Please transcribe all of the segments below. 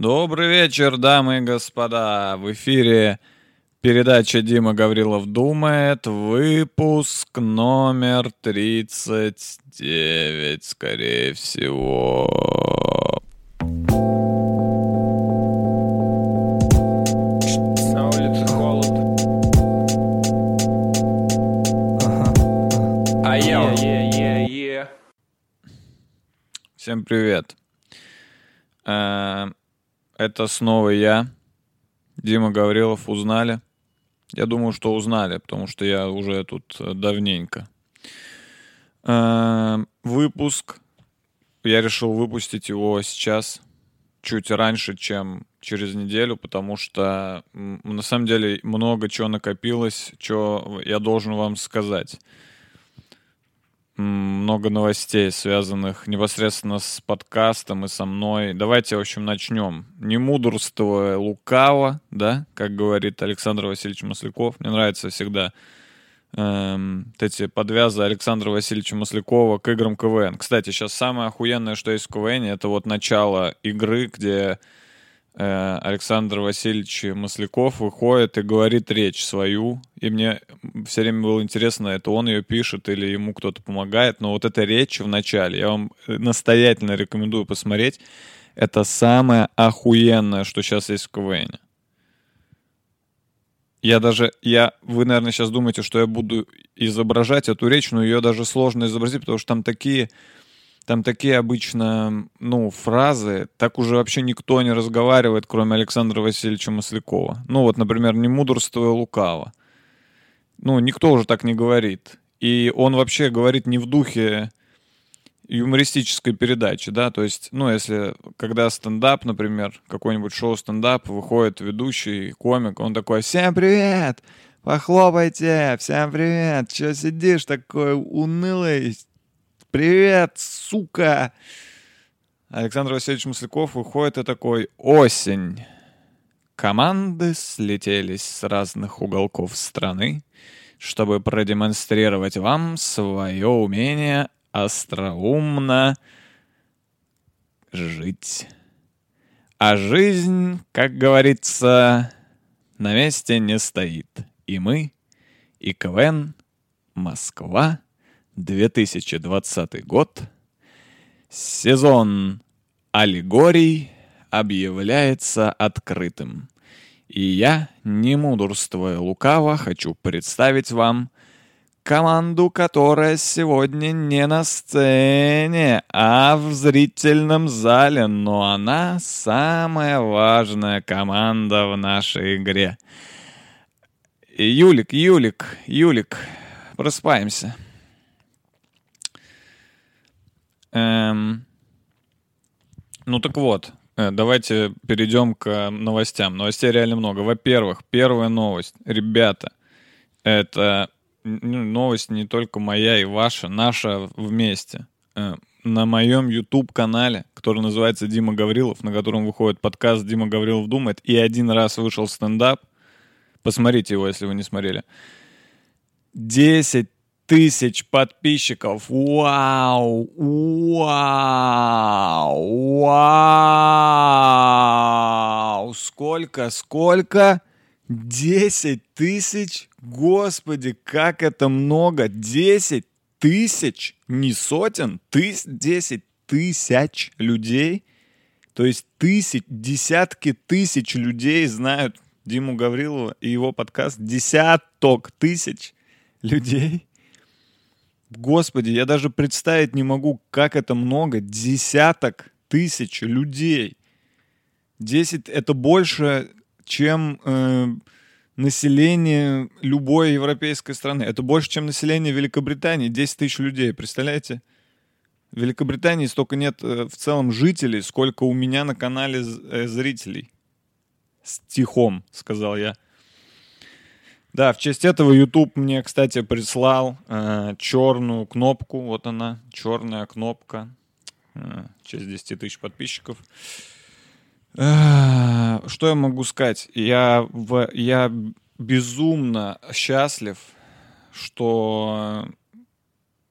Добрый вечер, дамы и господа. В эфире передача Дима Гаврилов думает. Выпуск номер 39, скорее всего. На улице холод. А я Всем привет. Это снова я, Дима Гаврилов. Узнали? Я думаю, что узнали, потому что я уже тут э, давненько. Э, Выпуск. Я решил выпустить его сейчас, чуть раньше, чем через неделю, потому что на самом деле много чего накопилось, что я должен вам сказать много новостей, связанных непосредственно с подкастом и со мной. Давайте, в общем, начнем. Не мудрствуя лукаво, да, как говорит Александр Васильевич Масляков. Мне нравится всегда эм, эти подвязы Александра Васильевича Маслякова к играм КВН. Кстати, сейчас самое охуенное, что есть в КВН, это вот начало игры, где Александр Васильевич Масляков выходит и говорит речь свою. И мне все время было интересно, это он ее пишет или ему кто-то помогает. Но вот эта речь в начале, я вам э, настоятельно рекомендую посмотреть. Это самое охуенное, что сейчас есть в КВН. Я даже, я, вы, наверное, сейчас думаете, что я буду изображать эту речь, но ее даже сложно изобразить, потому что там такие, там такие обычно, ну, фразы, так уже вообще никто не разговаривает, кроме Александра Васильевича Маслякова. Ну, вот, например, «Не мудрствуя лукаво». Ну, никто уже так не говорит. И он вообще говорит не в духе юмористической передачи, да, то есть, ну, если, когда стендап, например, какой-нибудь шоу стендап, выходит ведущий, комик, он такой, всем привет, похлопайте, всем привет, че сидишь такой унылый, привет, сука. Александр Васильевич Масляков выходит и такой, осень. Команды слетелись с разных уголков страны, чтобы продемонстрировать вам свое умение остроумно жить. А жизнь, как говорится, на месте не стоит. И мы, и КВН, Москва, 2020 год, сезон аллегорий объявляется открытым. И я, не мудрствуя лукаво, хочу представить вам команду, которая сегодня не на сцене, а в зрительном зале, но она самая важная команда в нашей игре. Юлик, Юлик, Юлик, просыпаемся. Эм, ну так вот, э, давайте перейдем к новостям. Новостей реально много. Во-первых, первая новость. Ребята, это ну, новость не только моя и ваша, наша вместе. Э, На моем YouTube-канале, который называется Дима Гаврилов, на котором выходит подкаст «Дима Гаврилов думает», и один раз вышел стендап. Посмотрите его, если вы не смотрели. 10 тысяч подписчиков. Вау! Вау! Вау! Сколько? Сколько? 10 тысяч? Господи, как это много! 10 тысяч, не сотен, тыс, 10 тысяч людей. То есть тысяч, десятки тысяч людей знают Диму Гаврилова и его подкаст. Десяток тысяч людей. Господи, я даже представить не могу, как это много. Десяток тысяч людей. Десять — это больше, чем э, население любой европейской страны. Это больше, чем население Великобритании. 10 тысяч людей, представляете? В Великобритании столько нет э, в целом жителей, сколько у меня на канале э, зрителей. Стихом, сказал я. Да, в честь этого YouTube мне, кстати, прислал э, черную кнопку. Вот она, черная кнопка. Э, в честь 10 тысяч подписчиков. Э, Что я могу сказать? Я, в, я безумно счастлив, что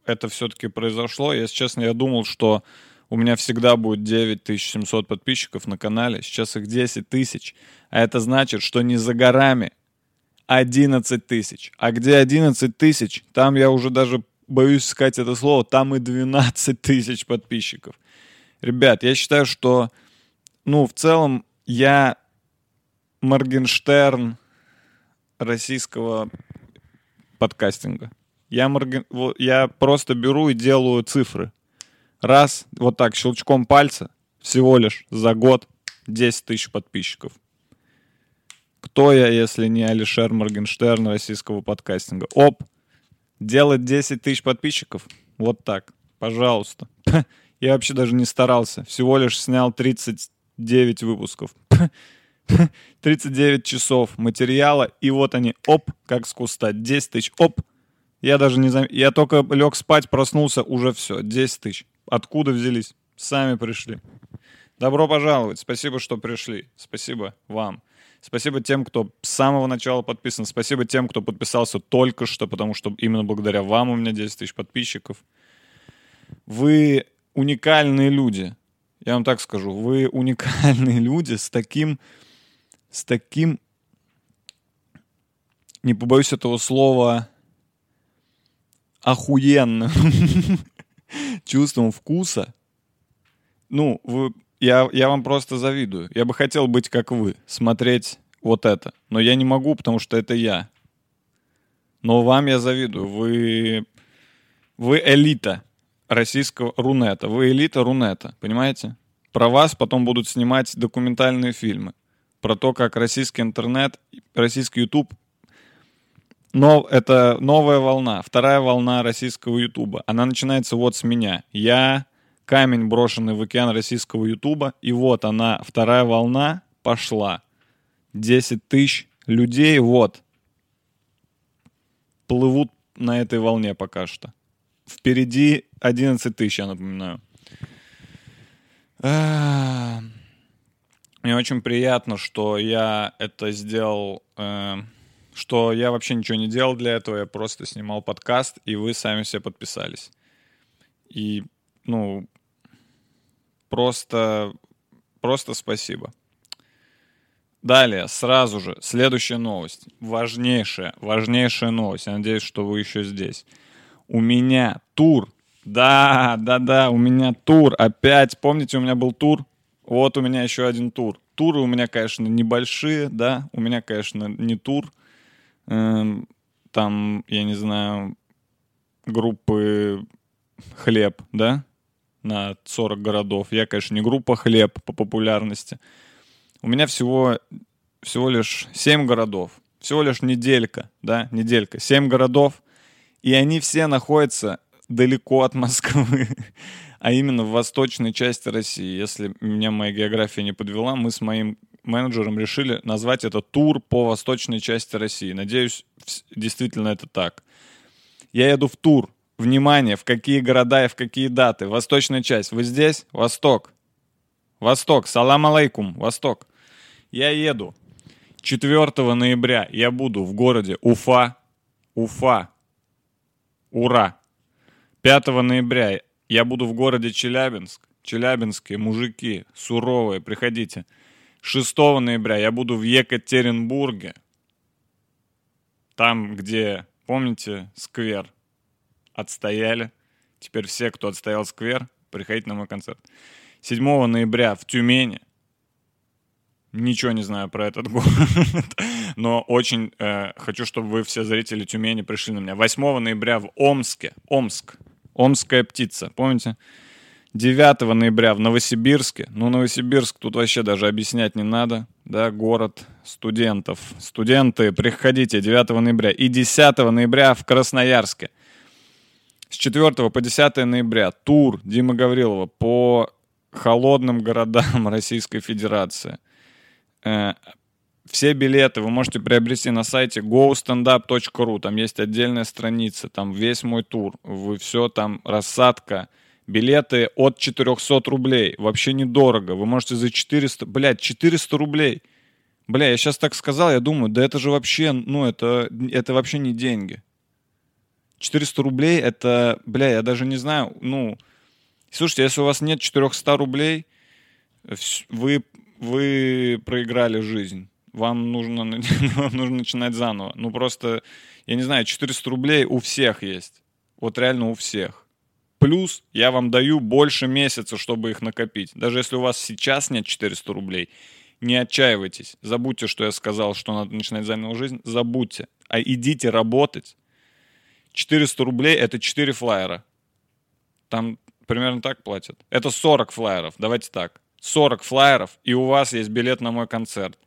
это все-таки произошло. Если честно, я думал, что у меня всегда будет 9700 подписчиков на канале, сейчас их 10 тысяч. А это значит, что не за горами 11 тысяч. А где 11 тысяч, там я уже даже боюсь сказать это слово, там и 12 тысяч подписчиков. Ребят, я считаю, что, ну, в целом, я Моргенштерн российского подкастинга. Я, Морген... я просто беру и делаю цифры. Раз, вот так, щелчком пальца, всего лишь за год 10 тысяч подписчиков. Кто я, если не Алишер Моргенштерн российского подкастинга? Оп, делать 10 тысяч подписчиков? Вот так, пожалуйста. Я вообще даже не старался. Всего лишь снял 39 выпусков. 39 часов материала, и вот они, оп, как с куста, 10 тысяч, оп. Я даже не зам... Я только лег спать, проснулся, уже все, 10 тысяч. Откуда взялись? Сами пришли. Добро пожаловать. Спасибо, что пришли. Спасибо вам. Спасибо тем, кто с самого начала подписан. Спасибо тем, кто подписался только что, потому что именно благодаря вам у меня 10 тысяч подписчиков. Вы уникальные люди. Я вам так скажу. Вы уникальные люди с таким с таким, не побоюсь этого слова, охуенным чувством вкуса. Ну, вы, я, я вам просто завидую. Я бы хотел быть как вы, смотреть вот это. Но я не могу, потому что это я. Но вам я завидую. Вы, вы элита российского рунета. Вы элита рунета, понимаете? Про вас потом будут снимать документальные фильмы про то, как российский интернет, российский YouTube но это новая волна, вторая волна российского Ютуба. Она начинается вот с меня. Я камень, брошенный в океан российского Ютуба, и вот она, вторая волна пошла. 10 тысяч людей, вот, плывут на этой волне пока что. Впереди 11 тысяч, я напоминаю. Мне очень приятно, что я это сделал, э, что я вообще ничего не делал для этого, я просто снимал подкаст, и вы сами все подписались. И, ну, просто, просто спасибо. Далее, сразу же, следующая новость. Важнейшая, важнейшая новость. Я надеюсь, что вы еще здесь. У меня тур. Да, да, да, у меня тур. Опять, помните, у меня был тур вот у меня еще один тур. Туры у меня, конечно, небольшие, да. У меня, конечно, не тур. Эм, там, я не знаю, группы хлеб, да, на 40 городов. Я, конечно, не группа хлеб по популярности. У меня всего, всего лишь 7 городов. Всего лишь неделька, да, неделька. 7 городов. И они все находятся далеко от Москвы а именно в восточной части России. Если меня моя география не подвела, мы с моим менеджером решили назвать это тур по восточной части России. Надеюсь, действительно это так. Я еду в тур. Внимание, в какие города и в какие даты. Восточная часть. Вы здесь? Восток. Восток. Салам алейкум. Восток. Я еду. 4 ноября я буду в городе Уфа. Уфа. Ура. 5 ноября я буду в городе Челябинск. Челябинские мужики, суровые, приходите. 6 ноября я буду в Екатеринбурге. Там, где, помните, сквер. Отстояли. Теперь все, кто отстоял сквер, приходите на мой концерт. 7 ноября в Тюмени. Ничего не знаю про этот город, но очень э, хочу, чтобы вы все зрители Тюмени пришли на меня. 8 ноября в Омске. Омск. Омская птица, помните? 9 ноября в Новосибирске. Ну, Новосибирск тут вообще даже объяснять не надо. Да, город студентов. Студенты, приходите 9 ноября. И 10 ноября в Красноярске. С 4 по 10 ноября тур Дима Гаврилова по холодным городам Российской Федерации. Э, все билеты вы можете приобрести на сайте gostandup.ru. Там есть отдельная страница, там весь мой тур. Вы все там, рассадка. Билеты от 400 рублей. Вообще недорого. Вы можете за 400... Блядь, 400 рублей. Бля, я сейчас так сказал, я думаю, да это же вообще, ну, это, это вообще не деньги. 400 рублей, это, бля, я даже не знаю, ну, Слушайте, если у вас нет 400 рублей, вы, вы проиграли жизнь. Вам нужно, вам нужно начинать заново. Ну просто, я не знаю, 400 рублей у всех есть. Вот реально у всех. Плюс я вам даю больше месяца, чтобы их накопить. Даже если у вас сейчас нет 400 рублей, не отчаивайтесь. Забудьте, что я сказал, что надо начинать заново жизнь. Забудьте. А идите работать. 400 рублей — это 4 флайера. Там примерно так платят. Это 40 флайеров. Давайте так. 40 флайеров, и у вас есть билет на мой концерт.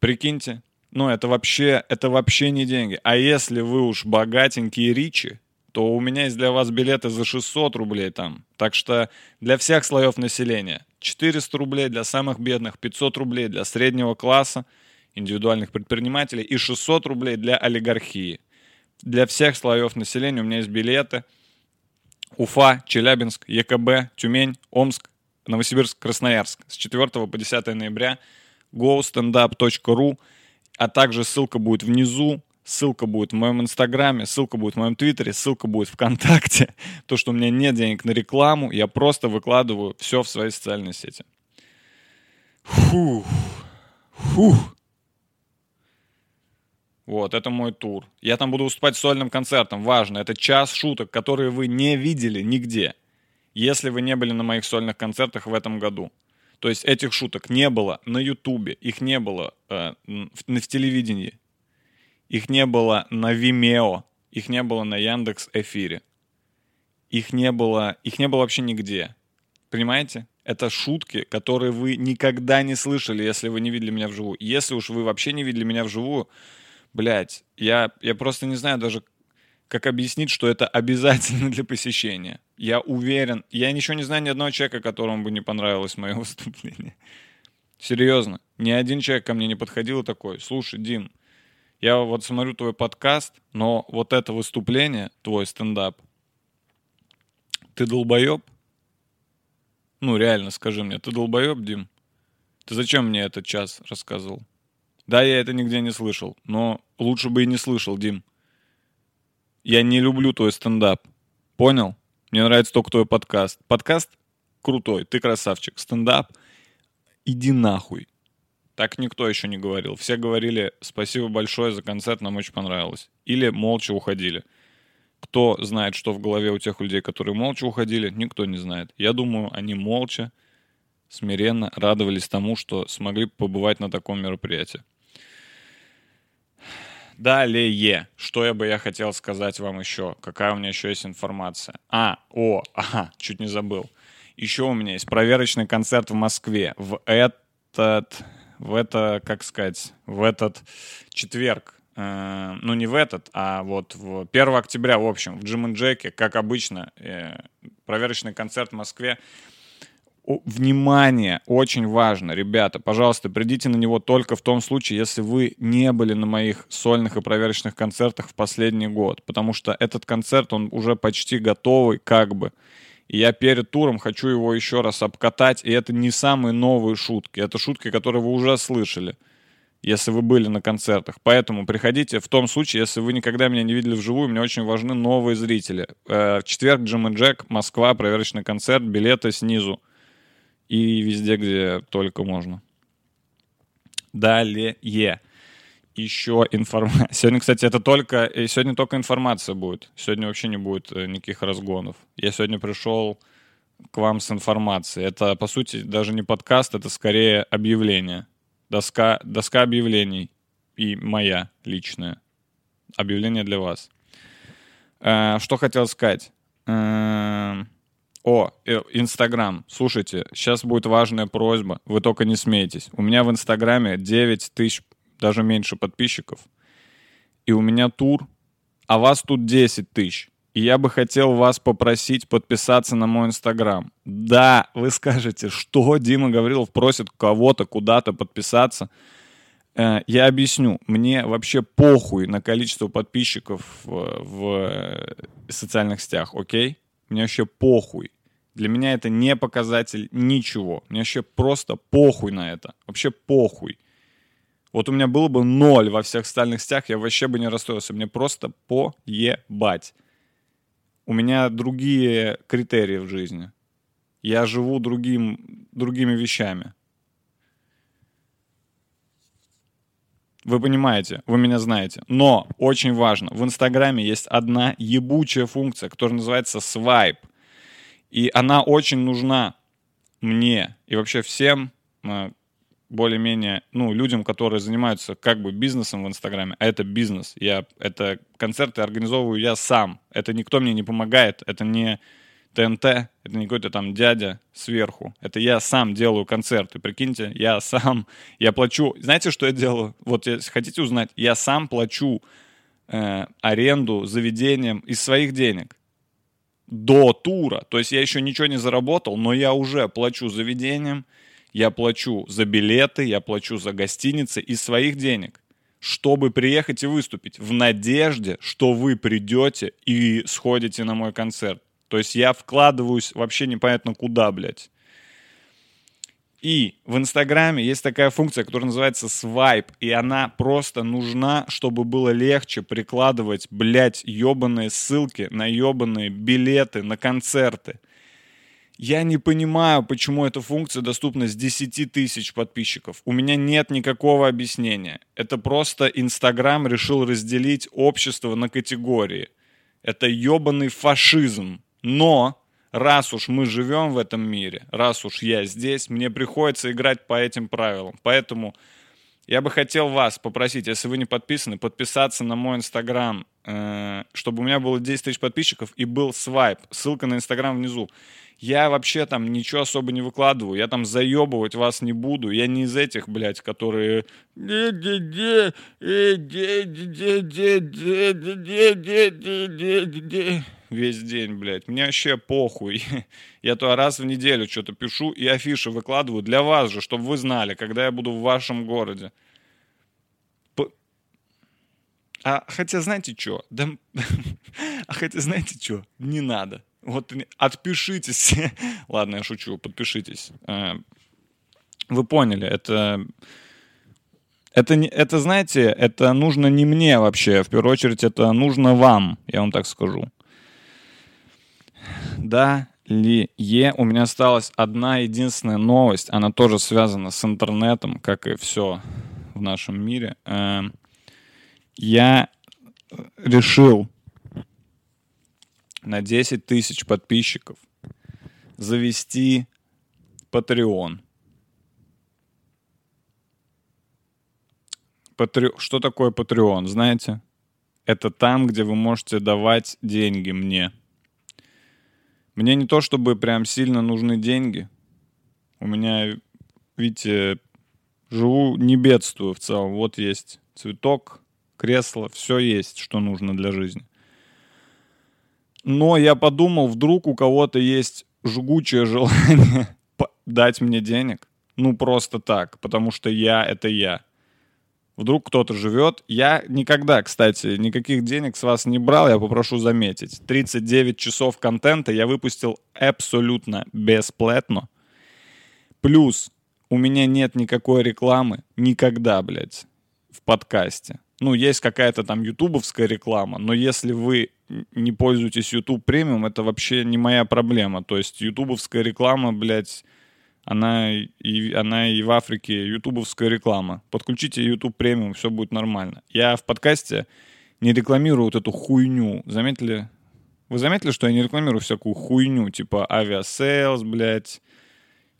Прикиньте. Ну, это вообще, это вообще не деньги. А если вы уж богатенькие ричи, то у меня есть для вас билеты за 600 рублей там. Так что для всех слоев населения 400 рублей для самых бедных, 500 рублей для среднего класса, индивидуальных предпринимателей и 600 рублей для олигархии. Для всех слоев населения у меня есть билеты. Уфа, Челябинск, ЕКБ, Тюмень, Омск, Новосибирск, Красноярск с 4 по 10 ноября gostandup.ru, а также ссылка будет внизу, ссылка будет в моем инстаграме, ссылка будет в моем твиттере, ссылка будет ВКонтакте. То, что у меня нет денег на рекламу, я просто выкладываю все в свои социальные сети. Фух. Фух. Вот, это мой тур. Я там буду выступать сольным концертом. Важно, это час шуток, которые вы не видели нигде, если вы не были на моих сольных концертах в этом году. То есть этих шуток не было на Ютубе, их не было э, в, в телевидении, их не было на Vimeo, их не было на Яндекс Эфире, их не было, их не было вообще нигде. Понимаете? Это шутки, которые вы никогда не слышали, если вы не видели меня вживую. Если уж вы вообще не видели меня вживую, блядь, я, я просто не знаю даже, как объяснить, что это обязательно для посещения. Я уверен, я ничего не знаю ни одного человека, которому бы не понравилось мое выступление. Серьезно, ни один человек ко мне не подходил такой, слушай, Дим, я вот смотрю твой подкаст, но вот это выступление, твой стендап, ты долбоеб? Ну, реально, скажи мне, ты долбоеб, Дим? Ты зачем мне этот час рассказывал? Да, я это нигде не слышал, но лучше бы и не слышал, Дим. Я не люблю твой стендап. Понял? Мне нравится только твой подкаст. Подкаст крутой, ты красавчик. Стендап иди нахуй. Так никто еще не говорил. Все говорили спасибо большое за концерт, нам очень понравилось. Или молча уходили. Кто знает, что в голове у тех людей, которые молча уходили, никто не знает. Я думаю, они молча, смиренно радовались тому, что смогли побывать на таком мероприятии. Далее, что я бы я хотел сказать вам еще? Какая у меня еще есть информация? А, о, ага, чуть не забыл. Еще у меня есть проверочный концерт в Москве в этот, в это, как сказать, в этот четверг. Э, ну, не в этот, а вот в 1 октября, в общем, в Джим Джеке, как обычно, э, проверочный концерт в Москве. Внимание, очень важно, ребята, пожалуйста, придите на него только в том случае, если вы не были на моих сольных и проверочных концертах в последний год, потому что этот концерт, он уже почти готовый, как бы. И я перед туром хочу его еще раз обкатать, и это не самые новые шутки, это шутки, которые вы уже слышали, если вы были на концертах. Поэтому приходите в том случае, если вы никогда меня не видели вживую, мне очень важны новые зрители. Э, В четверг Джим и Джек, Москва, проверочный концерт, билеты снизу и везде, где только можно. Далее. Еще информация. Сегодня, кстати, это только... и Сегодня только информация будет. Сегодня вообще не будет э, никаких разгонов. Я сегодня пришел к вам с информацией. Это, по сути, даже не подкаст, это скорее объявление. Доска, доска объявлений. И моя личная. Объявление для вас. Э, Что хотел сказать? О, э, Инстаграм. Слушайте, сейчас будет важная просьба. Вы только не смейтесь. У меня в Инстаграме 9 тысяч, даже меньше подписчиков. И у меня тур, а вас тут 10 тысяч. И я бы хотел вас попросить подписаться на мой Инстаграм. Да, вы скажете, что Дима Гаврилов просит кого-то куда-то подписаться. Э, Я объясню. Мне вообще похуй на количество подписчиков в, в э, социальных сетях, окей? Мне вообще похуй. Для меня это не показатель ничего. Мне вообще просто похуй на это. Вообще похуй. Вот у меня было бы ноль во всех социальных сетях, я вообще бы не расстроился. Мне просто поебать. У меня другие критерии в жизни. Я живу другим, другими вещами. Вы понимаете, вы меня знаете. Но очень важно, в Инстаграме есть одна ебучая функция, которая называется свайп. И она очень нужна мне и вообще всем э, более-менее, ну, людям, которые занимаются как бы бизнесом в Инстаграме, а это бизнес. Я, это концерты организовываю я сам. Это никто мне не помогает. Это не ТНТ, это не какой-то там дядя сверху. Это я сам делаю концерты. Прикиньте, я сам, я плачу. Знаете, что я делаю? Вот если хотите узнать, я сам плачу э, аренду заведением из своих денег до тура. То есть я еще ничего не заработал, но я уже плачу заведением, я плачу за билеты, я плачу за гостиницы из своих денег, чтобы приехать и выступить в надежде, что вы придете и сходите на мой концерт. То есть я вкладываюсь вообще непонятно куда, блядь. И в Инстаграме есть такая функция, которая называется свайп, и она просто нужна, чтобы было легче прикладывать, блядь, ебаные ссылки на ебаные билеты, на концерты. Я не понимаю, почему эта функция доступна с 10 тысяч подписчиков. У меня нет никакого объяснения. Это просто Инстаграм решил разделить общество на категории. Это ебаный фашизм. Но раз уж мы живем в этом мире, раз уж я здесь, мне приходится играть по этим правилам. Поэтому я бы хотел вас попросить, если вы не подписаны, подписаться на мой инстаграм, э, чтобы у меня было 10 тысяч подписчиков и был свайп. Ссылка на инстаграм внизу. Я вообще там ничего особо не выкладываю. Я там заебывать вас не буду. Я не из этих, блядь, которые... Весь день, блядь. Мне вообще похуй. Я то раз в неделю что-то пишу и афиши выкладываю для вас же, чтобы вы знали, когда я буду в вашем городе. А хотя знаете что? Да... а хотя знаете что? Не надо. Вот отпишитесь. Ладно, я шучу, подпишитесь. Э, вы поняли, это... Это, это, знаете, это нужно не мне вообще. В первую очередь, это нужно вам, я вам так скажу. Да, ли е. У меня осталась одна единственная новость. Она тоже связана с интернетом, как и все в нашем мире. Э, я решил на 10 тысяч подписчиков завести Patreon. Что такое Patreon, знаете? Это там, где вы можете давать деньги мне. Мне не то, чтобы прям сильно нужны деньги. У меня, видите, живу, не бедствую в целом. Вот есть цветок, кресло, все есть, что нужно для жизни. Но я подумал, вдруг у кого-то есть жгучее желание дать мне денег. Ну, просто так, потому что я — это я. Вдруг кто-то живет. Я никогда, кстати, никаких денег с вас не брал, я попрошу заметить. 39 часов контента я выпустил абсолютно бесплатно. Плюс у меня нет никакой рекламы никогда, блядь, в подкасте ну, есть какая-то там ютубовская реклама, но если вы не пользуетесь YouTube Premium, это вообще не моя проблема. То есть ютубовская реклама, блядь, она и, она и в Африке ютубовская реклама. Подключите YouTube Premium, все будет нормально. Я в подкасте не рекламирую вот эту хуйню. Заметили? Вы заметили, что я не рекламирую всякую хуйню, типа Aviasales, блядь,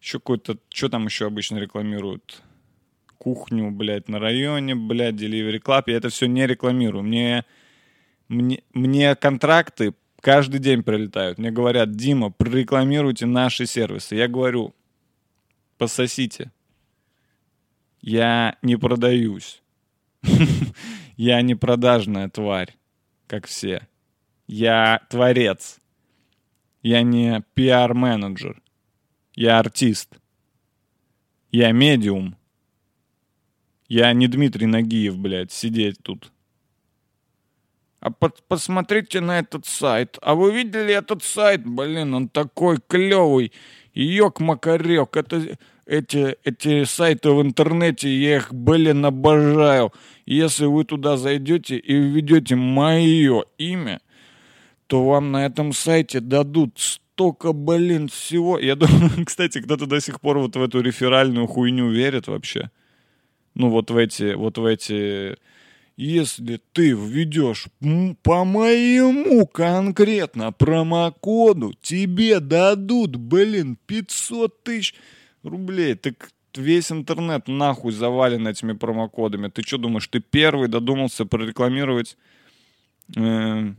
еще какой-то, что там еще обычно рекламируют? кухню, блядь, на районе, блядь, Delivery Club. Я это все не рекламирую. Мне, мне, мне контракты каждый день прилетают. Мне говорят, Дима, прорекламируйте наши сервисы. Я говорю, пососите. Я не продаюсь. Я не продажная тварь, как все. Я творец. Я не пиар-менеджер. Я артист. Я медиум. Я не Дмитрий Нагиев, блядь, сидеть тут. А под, посмотрите на этот сайт. А вы видели этот сайт? Блин, он такой клевый. Ёк-макарёк. Это, эти, эти сайты в интернете, я их, блин, обожаю. Если вы туда зайдете и введете мое имя, то вам на этом сайте дадут столько, блин, всего. Я думаю, кстати, кто-то до сих пор вот в эту реферальную хуйню верит вообще. Ну, вот в эти, вот в эти... Если ты введешь по моему конкретно промокоду, тебе дадут, блин, 500 тысяч рублей. Так весь интернет нахуй завален этими промокодами. Ты что думаешь, ты первый додумался прорекламировать э,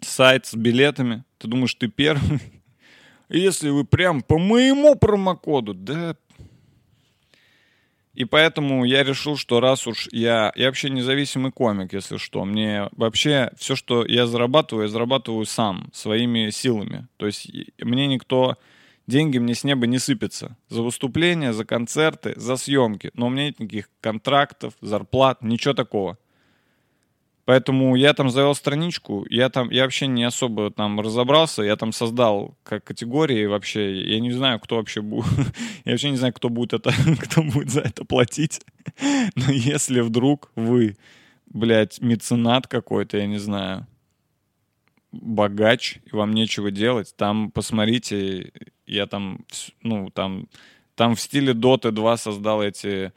сайт с билетами? Ты думаешь, ты первый? Если вы прям по моему промокоду, да... И поэтому я решил, что раз уж я... Я вообще независимый комик, если что. Мне вообще все, что я зарабатываю, я зарабатываю сам, своими силами. То есть мне никто... Деньги мне с неба не сыпятся. За выступления, за концерты, за съемки. Но у меня нет никаких контрактов, зарплат, ничего такого. Поэтому я там завел страничку, я там, я вообще не особо там разобрался, я там создал как категории вообще, я не знаю, кто вообще будет, я вообще не знаю, кто будет это, кто будет за это платить. Но если вдруг вы, блядь, меценат какой-то, я не знаю, богач, и вам нечего делать, там посмотрите, я там, ну, там, там в стиле Dota 2 создал эти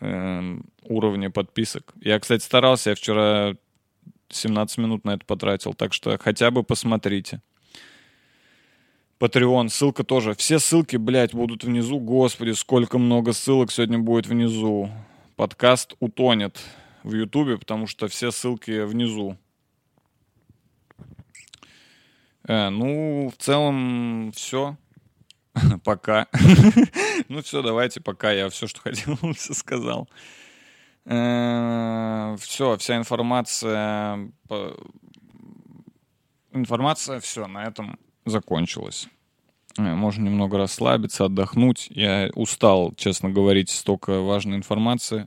эм, уровни подписок. Я, кстати, старался, я вчера 17 минут на это потратил, так что хотя бы посмотрите. Patreon, ссылка тоже. Все ссылки, блядь, будут внизу. Господи, сколько много ссылок сегодня будет внизу. Подкаст утонет в Ютубе, потому что все ссылки внизу. Э, ну, в целом, все. Пока. Ну все, давайте, пока я все, что хотел, все сказал. Все, вся информация... Информация, все, на этом закончилась. Э, Можно немного расслабиться, отдохнуть. Я устал, честно говорить, столько важной информации.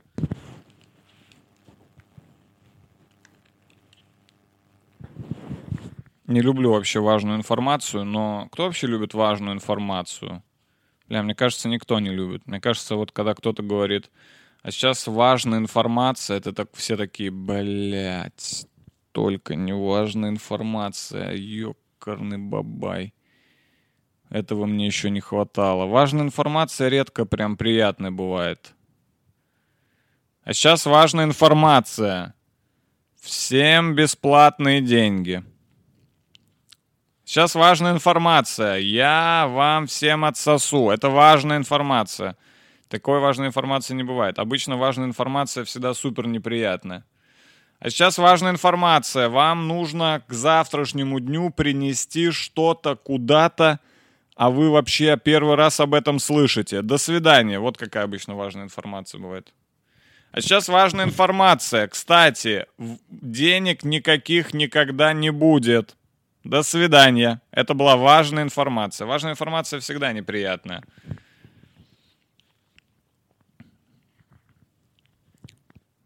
Не люблю вообще важную информацию, но кто вообще любит важную информацию? Бля, мне кажется, никто не любит. Мне кажется, вот когда кто-то говорит, а сейчас важная информация, это так все такие, блядь, только не важная информация, ёкарный бабай. Этого мне еще не хватало. Важная информация редко прям приятной бывает. А сейчас важная информация. Всем бесплатные деньги. Сейчас важная информация. Я вам всем отсосу. Это важная информация. Такой важной информации не бывает. Обычно важная информация всегда супер неприятная. А сейчас важная информация. Вам нужно к завтрашнему дню принести что-то куда-то, а вы вообще первый раз об этом слышите. До свидания. Вот какая обычно важная информация бывает. А сейчас важная информация. Кстати, денег никаких никогда не будет. До свидания. Это была важная информация. Важная информация всегда неприятная.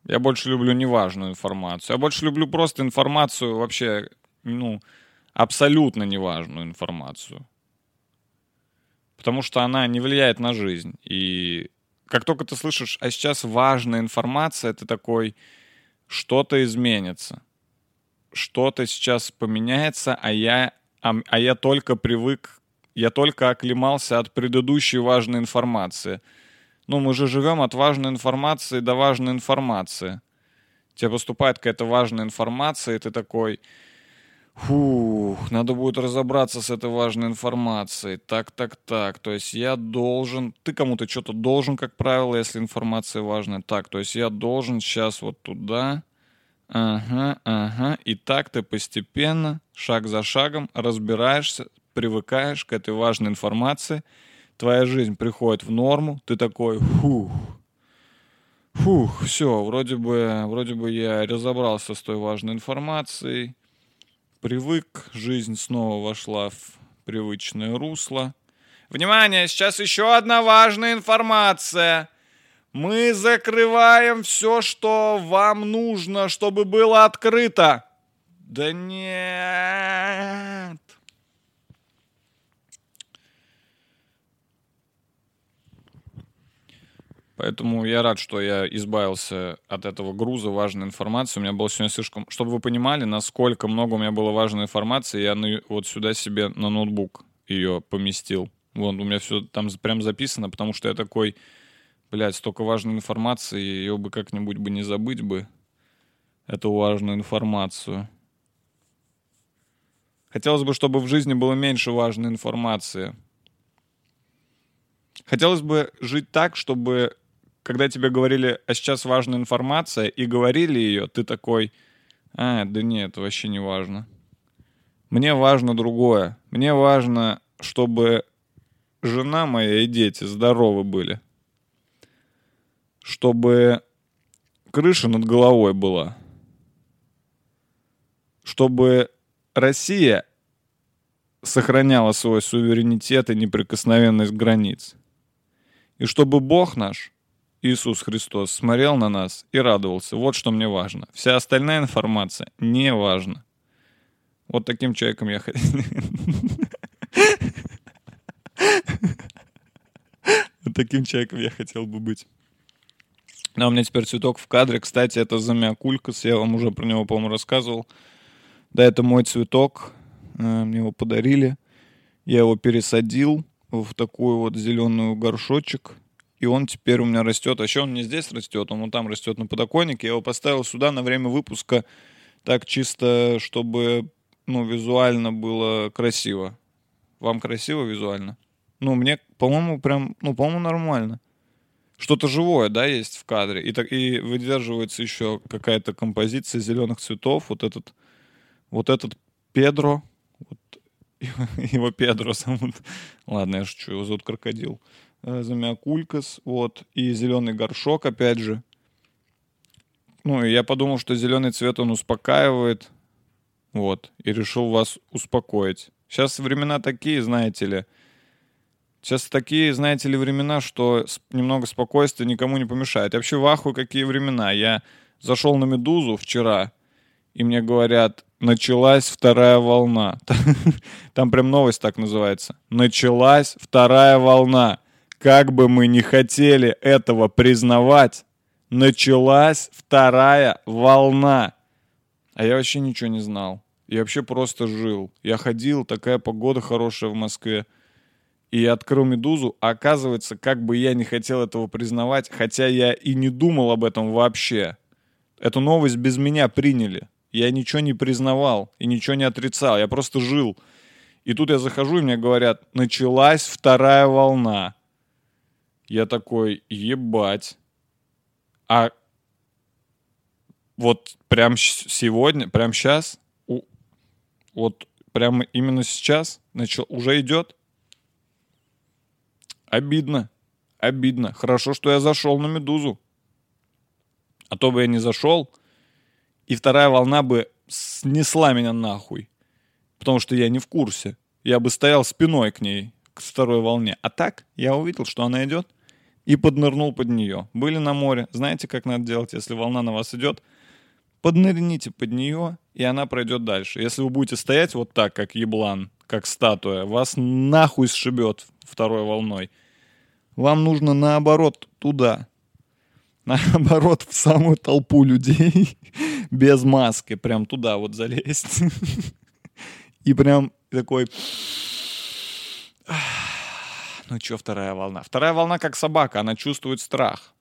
Я больше люблю неважную информацию. Я больше люблю просто информацию вообще, ну, абсолютно неважную информацию. Потому что она не влияет на жизнь. И как только ты слышишь, а сейчас важная информация, ты такой, что-то изменится. Что-то сейчас поменяется, а я, а, а я только привык, я только оклемался от предыдущей важной информации. Ну, мы же живем от важной информации до важной информации. Тебе поступает какая-то важная информация, и ты такой, фух, надо будет разобраться с этой важной информацией. Так, так, так. То есть я должен, ты кому-то что-то должен, как правило, если информация важная. Так, то есть я должен сейчас вот туда, Ага, ага. И так ты постепенно, шаг за шагом, разбираешься, привыкаешь к этой важной информации. Твоя жизнь приходит в норму. Ты такой, фух, фух, все, вроде бы, вроде бы я разобрался с той важной информацией. Привык, жизнь снова вошла в привычное русло. Внимание, сейчас еще одна важная информация. Мы закрываем все, что вам нужно, чтобы было открыто. Да нет. Поэтому я рад, что я избавился от этого груза важной информации. У меня было сегодня слишком... Чтобы вы понимали, насколько много у меня было важной информации, я на- вот сюда себе на ноутбук ее поместил. Вон, у меня все там прям записано, потому что я такой, блядь, столько важной информации, ее бы как-нибудь бы не забыть бы, эту важную информацию. Хотелось бы, чтобы в жизни было меньше важной информации. Хотелось бы жить так, чтобы, когда тебе говорили, а сейчас важная информация, и говорили ее, ты такой, а, да нет, это вообще не важно. Мне важно другое. Мне важно, чтобы жена моя и дети здоровы были. Чтобы крыша над головой была. Чтобы Россия сохраняла свой суверенитет и неприкосновенность границ. И чтобы Бог наш, Иисус Христос, смотрел на нас и радовался. Вот что мне важно. Вся остальная информация не важна. Вот таким человеком я хотел. Вот таким человеком я хотел бы быть. Да, у меня теперь цветок в кадре. Кстати, это замиакулькас. Я вам уже про него, по-моему, рассказывал. Да, это мой цветок. Э, Мне его подарили. Я его пересадил в такой вот зеленый горшочек. И он теперь у меня растет. А еще он не здесь растет, он вот там растет на подоконнике. Я его поставил сюда на время выпуска. Так чисто, чтобы ну, визуально было красиво. Вам красиво визуально? Ну, мне, по-моему, прям, ну, по-моему, нормально. Что-то живое, да, есть в кадре. И, так, и выдерживается еще какая-то композиция зеленых цветов. Вот этот, вот этот Педро. Вот, его Педро зовут. Ладно, я шучу, его зовут Крокодил. Э, Замиакулькас, вот. И зеленый горшок, опять же. Ну, и я подумал, что зеленый цвет, он успокаивает. Вот. И решил вас успокоить. Сейчас времена такие, знаете ли. Сейчас такие, знаете ли, времена, что немного спокойствия никому не помешает. Я вообще в какие времена. Я зашел на «Медузу» вчера, и мне говорят, началась вторая волна. Там прям новость так называется. Началась вторая волна. Как бы мы не хотели этого признавать, началась вторая волна. А я вообще ничего не знал. Я вообще просто жил. Я ходил, такая погода хорошая в Москве. И я открыл «Медузу», оказывается, как бы я не хотел этого признавать, хотя я и не думал об этом вообще. Эту новость без меня приняли. Я ничего не признавал и ничего не отрицал. Я просто жил. И тут я захожу, и мне говорят, началась вторая волна. Я такой, ебать. А вот прям сегодня, прям сейчас, вот прямо именно сейчас начал, уже идет? Обидно. Обидно. Хорошо, что я зашел на «Медузу». А то бы я не зашел, и вторая волна бы снесла меня нахуй. Потому что я не в курсе. Я бы стоял спиной к ней, к второй волне. А так я увидел, что она идет, и поднырнул под нее. Были на море. Знаете, как надо делать, если волна на вас идет? Поднырните под нее, и она пройдет дальше. Если вы будете стоять вот так, как еблан, как статуя, вас нахуй сшибет второй волной. Вам нужно наоборот туда. Наоборот, в самую толпу людей без маски. Прям туда вот залезть. И прям такой... Ну что, вторая волна? Вторая волна как собака, она чувствует страх.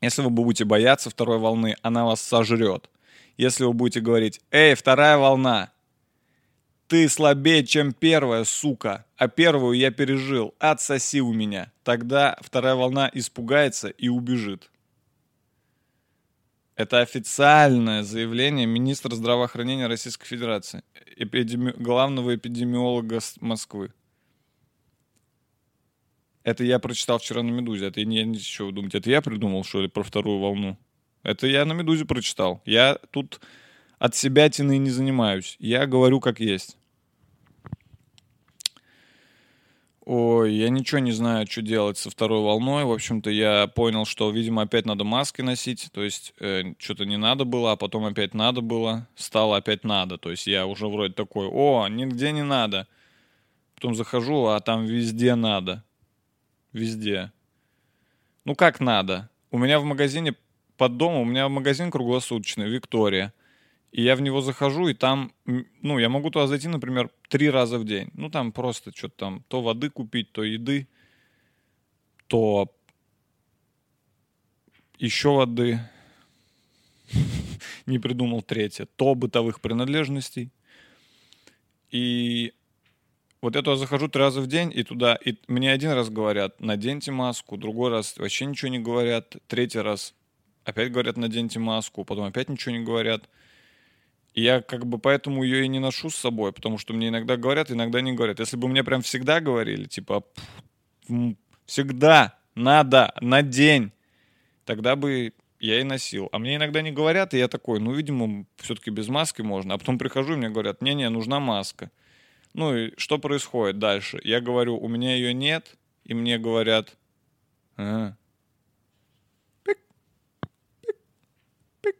Если вы будете бояться второй волны, она вас сожрет. Если вы будете говорить, эй, вторая волна, ты слабее, чем первая, сука, а первую я пережил, отсоси у меня. Тогда вторая волна испугается и убежит. Это официальное заявление министра здравоохранения Российской Федерации, эпидеми- главного эпидемиолога Москвы. Это я прочитал вчера на «Медузе». Это не, вы думаете, это я придумал, что ли, про вторую волну? Это я на «Медузе» прочитал. Я тут от себя тины не занимаюсь. Я говорю как есть. Ой, я ничего не знаю, что делать со второй волной. В общем-то, я понял, что, видимо, опять надо маски носить. То есть, э, что-то не надо было, а потом опять надо было. Стало опять надо. То есть, я уже вроде такой, о, нигде не надо. Потом захожу, а там везде надо. Везде. Ну, как надо? У меня в магазине под домом, у меня магазин круглосуточный, Виктория. И я в него захожу, и там, ну, я могу туда зайти, например, три раза в день. Ну, там просто что-то там, то воды купить, то еды, то еще воды. Не придумал третье. То бытовых принадлежностей. И вот это я захожу три раза в день, и туда, и мне один раз говорят, наденьте маску, другой раз вообще ничего не говорят, третий раз опять говорят, наденьте маску, потом опять ничего не говорят. И я как бы поэтому ее и не ношу с собой, потому что мне иногда говорят, иногда не говорят. Если бы мне прям всегда говорили, типа, «Пф, м, всегда надо, надень, тогда бы я и носил. А мне иногда не говорят, и я такой, ну, видимо, все-таки без маски можно. А потом прихожу, и мне говорят, не-не, нужна маска. Ну и что происходит дальше? Я говорю, у меня ее нет, и мне говорят, «А, пик, пик, пик».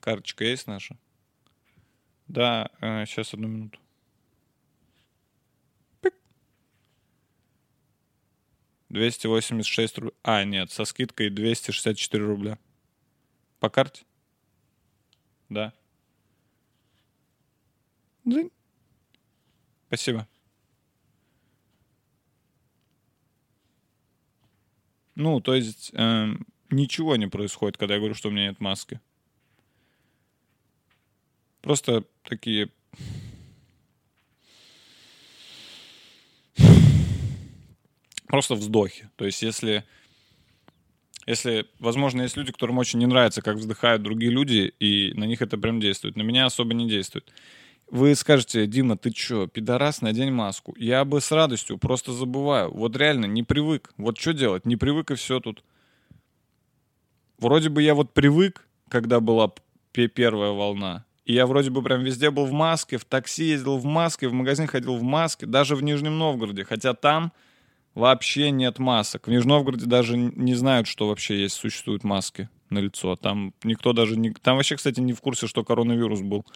карточка есть наша? Да, сейчас одну минуту. Пик. 286 рублей. А, нет, со скидкой 264 рубля. По карте? Да. Дзынь. Спасибо. Ну, то есть эм, ничего не происходит, когда я говорю, что у меня нет маски. Просто такие... Просто вздохи. То есть если... Если, возможно, есть люди, которым очень не нравится, как вздыхают другие люди, и на них это прям действует. На меня особо не действует. Вы скажете, Дима, ты чё, пидорас, надень маску. Я бы с радостью, просто забываю. Вот реально, не привык. Вот что делать? Не привык и все тут. Вроде бы я вот привык, когда была первая волна. И я вроде бы прям везде был в маске, в такси ездил в маске, в магазин ходил в маске, даже в Нижнем Новгороде. Хотя там вообще нет масок. В Нижнем Новгороде даже не знают, что вообще есть, существуют маски на лицо. Там никто даже не... Там вообще, кстати, не в курсе, что коронавирус был.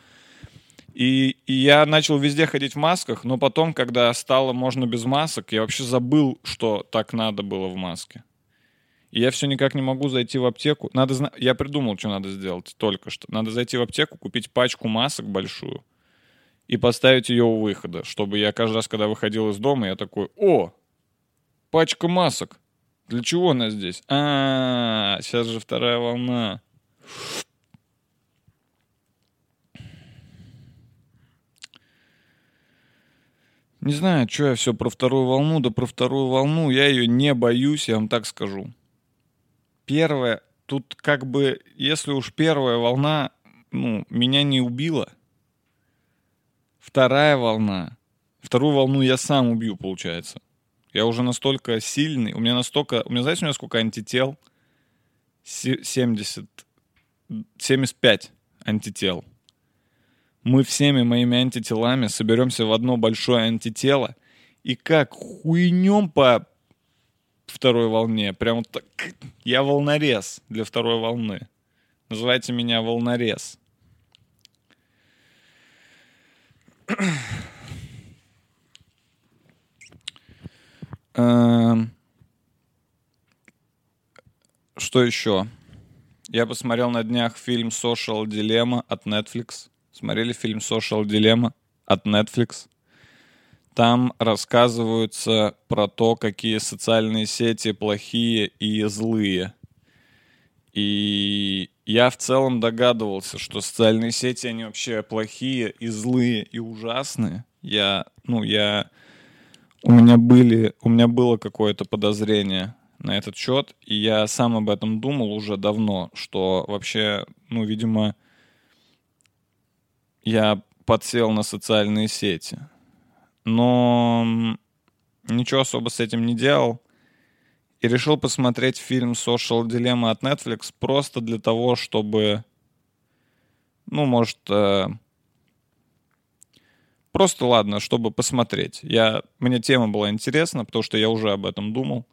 И, и я начал везде ходить в масках, но потом, когда стало можно без масок, я вообще забыл, что так надо было в маске. И я все никак не могу зайти в аптеку. Надо Я придумал, что надо сделать только что. Надо зайти в аптеку, купить пачку масок большую и поставить ее у выхода, чтобы я каждый раз, когда выходил из дома, я такой, о, пачка масок. Для чего она здесь? А, сейчас же вторая волна. Не знаю, что я все про вторую волну, да про вторую волну я ее не боюсь, я вам так скажу. Первая, тут как бы, если уж первая волна, ну, меня не убила, вторая волна, вторую волну я сам убью, получается. Я уже настолько сильный, у меня настолько, у меня, знаете, у меня сколько антител? Се- 70, 75 антител мы всеми моими антителами соберемся в одно большое антитело и как хуйнем по второй волне. Прям вот так. Я волнорез для второй волны. Называйте меня волнорез. Эм, Что еще? Я посмотрел на днях фильм Social Dilemma от Netflix. Смотрели фильм Social Dilemma от Netflix. Там рассказываются про то, какие социальные сети плохие и злые. И я в целом догадывался, что социальные сети, они вообще плохие и злые и ужасные. Я, ну, я... У меня были, у меня было какое-то подозрение на этот счет, и я сам об этом думал уже давно, что вообще, ну, видимо, я подсел на социальные сети. Но ничего особо с этим не делал. И решил посмотреть фильм Social Dilemma от Netflix просто для того, чтобы, ну, может, э, просто ладно, чтобы посмотреть. Я, мне тема была интересна, потому что я уже об этом думал.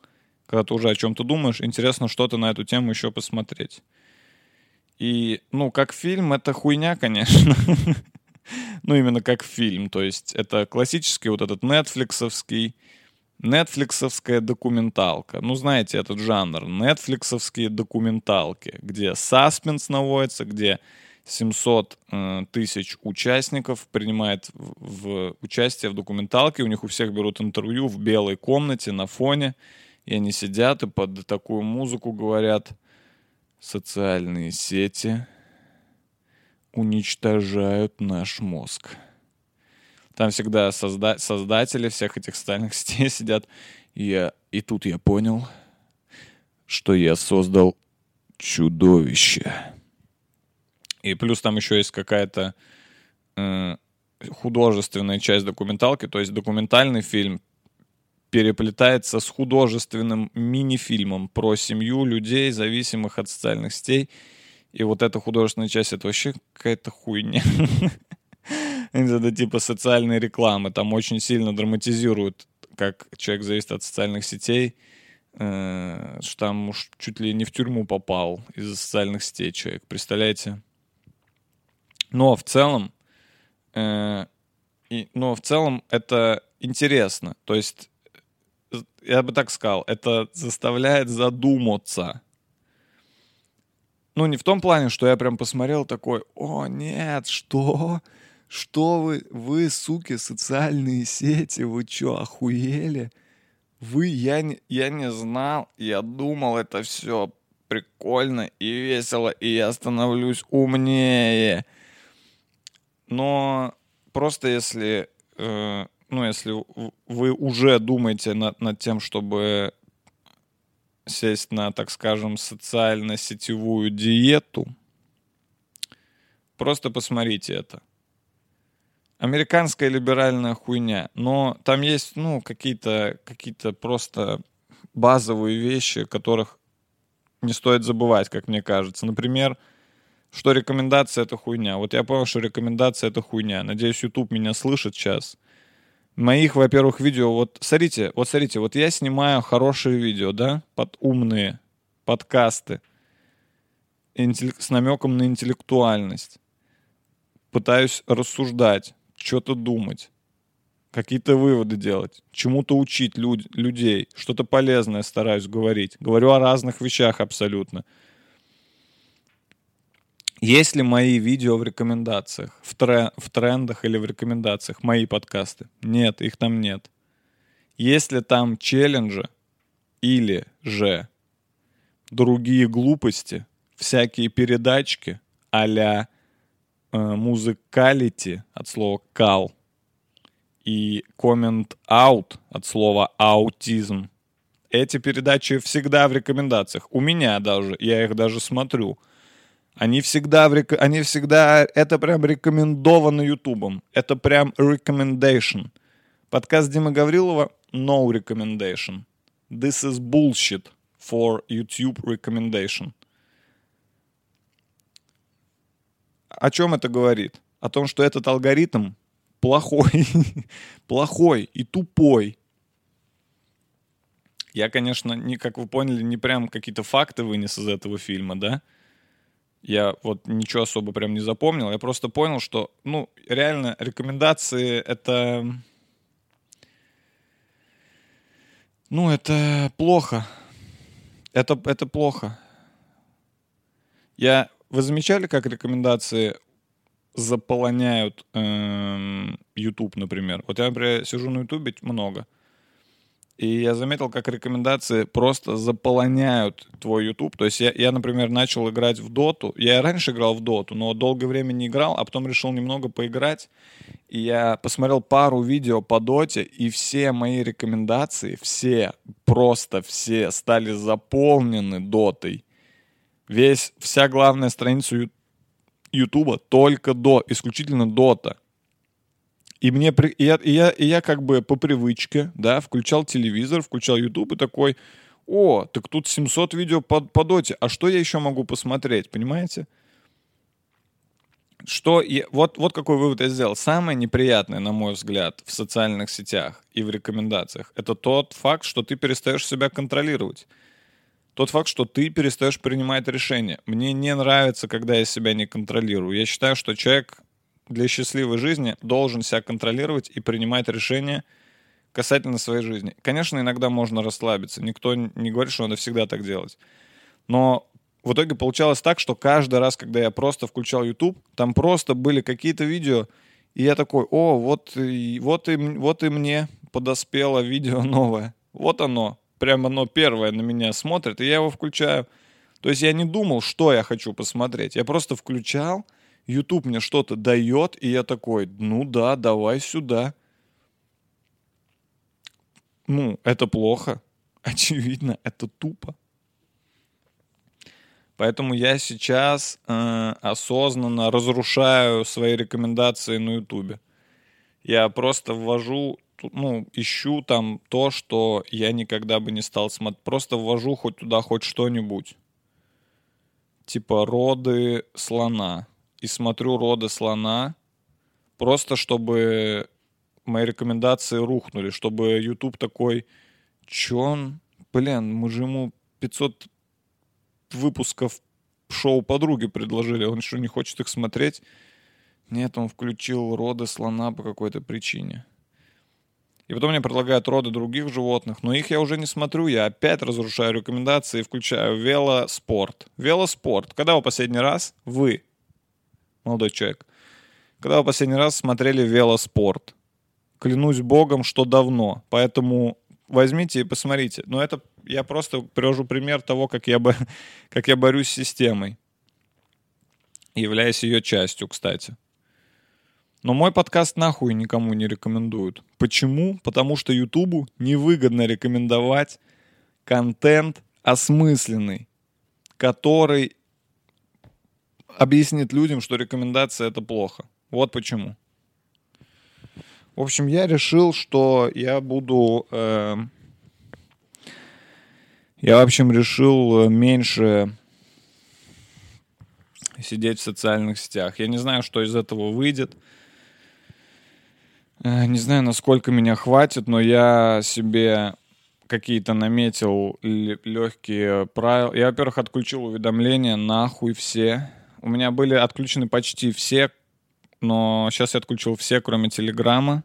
Когда ты уже о чем-то думаешь, интересно что-то на эту тему еще посмотреть. И, ну, как фильм, это хуйня, конечно. ну, именно как фильм. То есть это классический вот этот нетфликсовский, Нетфликсовская документалка. Ну, знаете этот жанр. Нетфликсовские документалки, где саспенс наводится, где 700 э, тысяч участников принимает в, в участие в документалке. У них у всех берут интервью в белой комнате на фоне. И они сидят и под такую музыку говорят «Социальные сети уничтожают наш мозг». Там всегда созда- создатели всех этих социальных сетей сидят. И, я, и тут я понял, что я создал чудовище. И плюс там еще есть какая-то э, художественная часть документалки, то есть документальный фильм переплетается с художественным мини-фильмом про семью людей, зависимых от социальных сетей. И вот эта художественная часть, это вообще какая-то хуйня. Это типа социальной рекламы. Там очень сильно драматизируют, как человек зависит от социальных сетей. Э, что там уж чуть ли не в тюрьму попал из-за социальных сетей человек. Представляете? Но в целом, э, но в целом это интересно. То есть, я бы так сказал, это заставляет задуматься. Ну, не в том плане, что я прям посмотрел такой, о, нет, что? Что вы, вы, суки, социальные сети, вы что, охуели? Вы, я не, я не знал, я думал, это все прикольно и весело, и я становлюсь умнее. Но просто если, э, ну, если вы уже думаете над, над тем, чтобы сесть на, так скажем, социально-сетевую диету, просто посмотрите это. Американская либеральная хуйня, но там есть, ну, какие-то какие просто базовые вещи, которых не стоит забывать, как мне кажется. Например, что рекомендация — это хуйня. Вот я понял, что рекомендация — это хуйня. Надеюсь, YouTube меня слышит сейчас. Моих, во-первых, видео, вот смотрите, вот смотрите, вот я снимаю хорошие видео, да, под умные подкасты с намеком на интеллектуальность. Пытаюсь рассуждать, что-то думать, какие-то выводы делать, чему-то учить люд- людей, что-то полезное стараюсь говорить. Говорю о разных вещах абсолютно. Есть ли мои видео в рекомендациях, в, тре- в трендах или в рекомендациях, мои подкасты? Нет, их там нет. Есть ли там челленджи или же другие глупости, всякие передачки а-ля э, музыкалити от слова кал и out от слова аутизм. Эти передачи всегда в рекомендациях. У меня даже, я их даже смотрю – они всегда, рек... они всегда, это прям рекомендовано Ютубом. Это прям recommendation. Подкаст Димы Гаврилова no recommendation. This is bullshit for YouTube recommendation. О чем это говорит? О том, что этот алгоритм плохой, плохой и тупой. Я, конечно, не, как вы поняли, не прям какие-то факты вынес из этого фильма, да? Я вот ничего особо прям не запомнил. Я просто понял, что, ну, реально, рекомендации это... Ну, это плохо. Это, это плохо. Я... Вы замечали, как рекомендации заполоняют эм, YouTube, например? Вот я, например, сижу на YouTube много. И я заметил, как рекомендации просто заполоняют твой YouTube. То есть я, я, например, начал играть в доту. Я раньше играл в доту, но долгое время не играл, а потом решил немного поиграть. И я посмотрел пару видео по доте, и все мои рекомендации, все, просто все стали заполнены дотой. Весь, вся главная страница Ютуба только до, исключительно дота. И мне и я, и я, и я как бы по привычке, да, включал телевизор, включал YouTube и такой, о, так тут 700 видео по, по доте, а что я еще могу посмотреть, понимаете? Что я, вот, вот какой вывод я сделал. Самое неприятное, на мой взгляд, в социальных сетях и в рекомендациях, это тот факт, что ты перестаешь себя контролировать. Тот факт, что ты перестаешь принимать решения. Мне не нравится, когда я себя не контролирую. Я считаю, что человек для счастливой жизни должен себя контролировать и принимать решения, касательно своей жизни. Конечно, иногда можно расслабиться. Никто не говорит, что надо всегда так делать. Но в итоге получалось так, что каждый раз, когда я просто включал YouTube, там просто были какие-то видео, и я такой, о, вот и, вот и, вот и мне подоспело видео новое. Вот оно. Прямо оно первое на меня смотрит, и я его включаю. То есть я не думал, что я хочу посмотреть. Я просто включал, YouTube мне что-то дает, и я такой, ну да, давай сюда. Ну, это плохо. Очевидно, это тупо. Поэтому я сейчас э, осознанно разрушаю свои рекомендации на Ютубе. Я просто ввожу, ну, ищу там то, что я никогда бы не стал смотреть. Просто ввожу хоть туда хоть что-нибудь. Типа роды слона. И смотрю роды слона, просто чтобы мои рекомендации рухнули, чтобы YouTube такой, чё он, блин, мы же ему 500 выпусков шоу подруги предложили, он что, не хочет их смотреть? Нет, он включил роды слона по какой-то причине. И потом мне предлагают роды других животных, но их я уже не смотрю, я опять разрушаю рекомендации и включаю велоспорт. Велоспорт. Когда вы последний раз, вы, молодой человек, когда вы последний раз смотрели велоспорт? Клянусь богом, что давно. Поэтому возьмите и посмотрите. Но это я просто привожу пример того, как я, бы, как я борюсь с системой, являясь ее частью, кстати. Но мой подкаст нахуй никому не рекомендуют. Почему? Потому что Ютубу невыгодно рекомендовать контент осмысленный, который объяснит людям, что рекомендация это плохо. Вот почему. В общем, я решил, что я буду э, я, в общем, решил э, меньше сидеть в социальных сетях. Я не знаю, что из этого выйдет. Э, не знаю, насколько меня хватит, но я себе какие-то наметил легкие правила. Я, во-первых, отключил уведомления нахуй все. У меня были отключены почти все, но сейчас я отключил все, кроме Телеграма.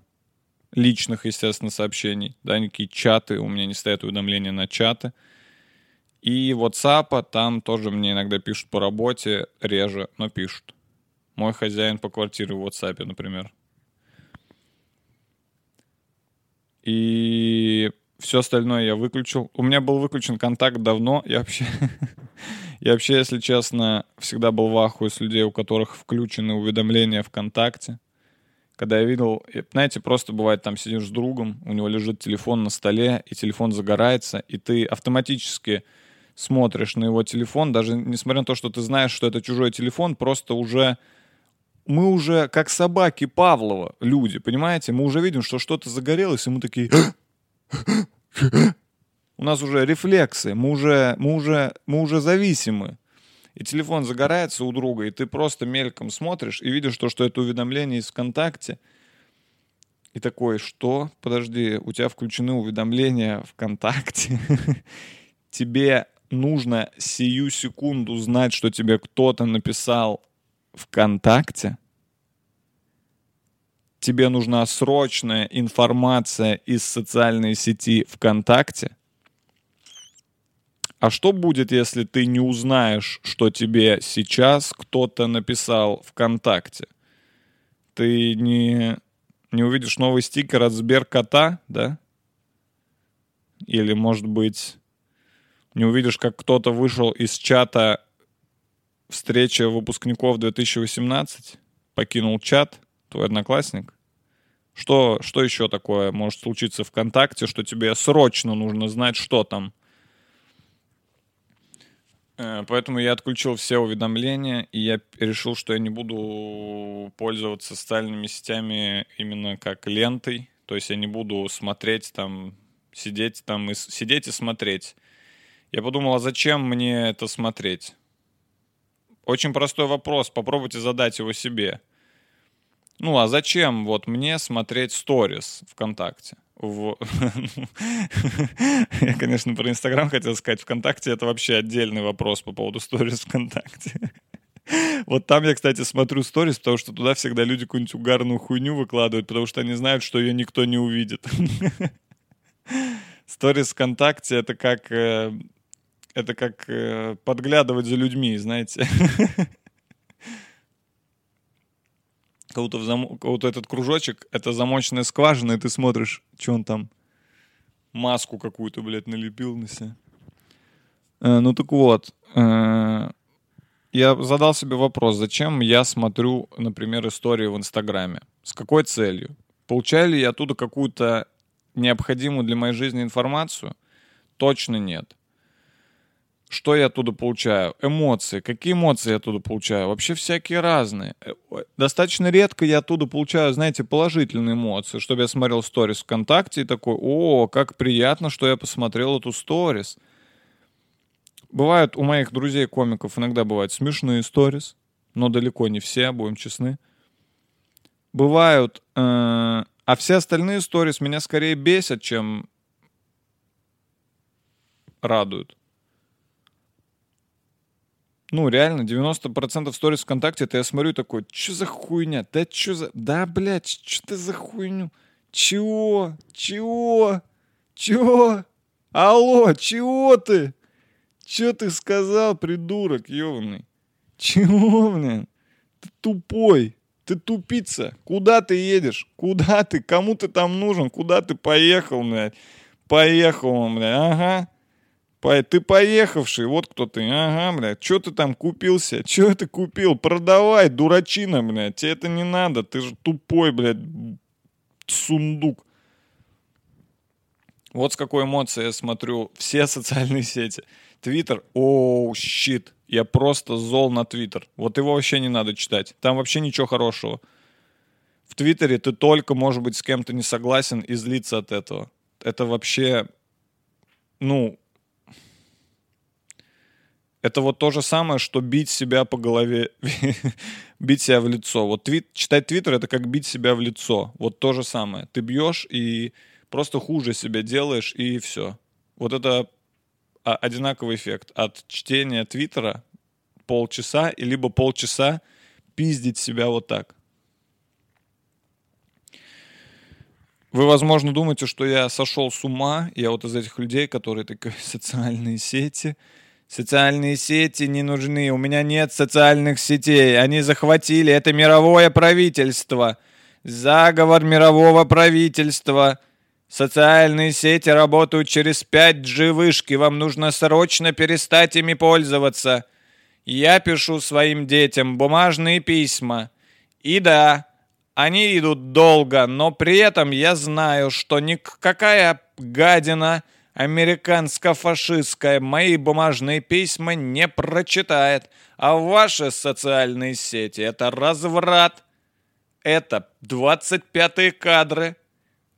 Личных, естественно, сообщений. Да, никакие чаты. У меня не стоят уведомления на чаты. И WhatsApp, там тоже мне иногда пишут по работе, реже, но пишут. Мой хозяин по квартире в WhatsApp, например. И все остальное я выключил. У меня был выключен контакт давно. Я вообще, я вообще, если честно, всегда был в ахуе с людей, у которых включены уведомления ВКонтакте. Когда я видел, знаете, просто бывает, там сидишь с другом, у него лежит телефон на столе, и телефон загорается, и ты автоматически смотришь на его телефон, даже несмотря на то, что ты знаешь, что это чужой телефон, просто уже мы уже как собаки Павлова, люди, понимаете? Мы уже видим, что что-то загорелось, и мы такие... У нас уже рефлексы, мы уже, мы уже, мы уже зависимы. И телефон загорается у друга, и ты просто мельком смотришь и видишь то, что это уведомление из ВКонтакте. И такой, что? Подожди, у тебя включены уведомления ВКонтакте. Тебе нужно сию секунду знать, что тебе кто-то написал ВКонтакте, тебе нужна срочная информация из социальной сети ВКонтакте, а что будет, если ты не узнаешь, что тебе сейчас кто-то написал ВКонтакте? Ты не, не увидишь новый стикер от Сберкота, да? Или, может быть, не увидишь, как кто-то вышел из чата встречи выпускников 2018, покинул чат, твой одноклассник. Что, что еще такое может случиться ВКонтакте, что тебе срочно нужно знать, что там? Э, поэтому я отключил все уведомления, и я решил, что я не буду пользоваться социальными сетями именно как лентой. То есть я не буду смотреть там, сидеть там и сидеть и смотреть. Я подумал, а зачем мне это смотреть? Очень простой вопрос, попробуйте задать его себе. Ну, а зачем вот мне смотреть сторис ВКонтакте? Я, конечно, про Инстаграм хотел сказать. ВКонтакте это вообще отдельный вопрос по поводу сторис ВКонтакте. Вот там я, кстати, смотрю сторис, потому что туда всегда люди какую-нибудь угарную хуйню выкладывают, потому что они знают, что ее никто не увидит. Сторис ВКонтакте — это как... э, Это как э, подглядывать за людьми, знаете. Будто, в зам- как будто этот кружочек — это замочная скважина, и ты смотришь, что он там маску какую-то, блядь, налепил на себя. Э, ну так вот, э, я задал себе вопрос, зачем я смотрю, например, истории в Инстаграме? С какой целью? Получаю ли я оттуда какую-то необходимую для моей жизни информацию? Точно нет. Что я оттуда получаю? Эмоции. Какие эмоции я оттуда получаю? Вообще всякие разные. Э, Достаточно редко я оттуда получаю, знаете, положительные эмоции, чтобы я смотрел сторис ВКонтакте и такой, о, как приятно, что я посмотрел эту сторис. Бывают у моих друзей-комиков иногда бывают смешные сторис, но далеко не все, будем честны. Бывают, э, а все остальные сторис меня скорее бесят, чем радуют. Ну, реально, 90% сторис ВКонтакте, это я смотрю такой, что за хуйня? Да что за... Да, блядь, что ты за хуйню? Чего? Чего? Чего? Алло, чего ты? Че ты сказал, придурок, ёбаный? Чего, блин? Ты тупой. Ты тупица. Куда ты едешь? Куда ты? Кому ты там нужен? Куда ты поехал, блядь? Поехал он, блядь. Ага. Ты поехавший, вот кто ты. Ага, блядь. Че ты там купился? Че ты купил? Продавай, дурачина, блядь. Тебе это не надо. Ты же тупой, блядь, сундук. Вот с какой эмоцией я смотрю все социальные сети. Твиттер, оу, щит. Я просто зол на Твиттер. Вот его вообще не надо читать. Там вообще ничего хорошего. В Твиттере ты только, может быть, с кем-то не согласен и злиться от этого. Это вообще, ну, это вот то же самое, что бить себя по голове, бить себя в лицо. Вот твит, читать Твиттер — это как бить себя в лицо. Вот то же самое. Ты бьешь и просто хуже себя делаешь, и все. Вот это а, одинаковый эффект от чтения Твиттера полчаса, и либо полчаса пиздить себя вот так. Вы, возможно, думаете, что я сошел с ума. Я вот из этих людей, которые такие социальные сети. Социальные сети не нужны. У меня нет социальных сетей. Они захватили. Это мировое правительство. Заговор мирового правительства. Социальные сети работают через 5G вышки. Вам нужно срочно перестать ими пользоваться. Я пишу своим детям бумажные письма. И да, они идут долго, но при этом я знаю, что никакая гадина американско-фашистская мои бумажные письма не прочитает. А ваши социальные сети — это разврат. Это 25-е кадры.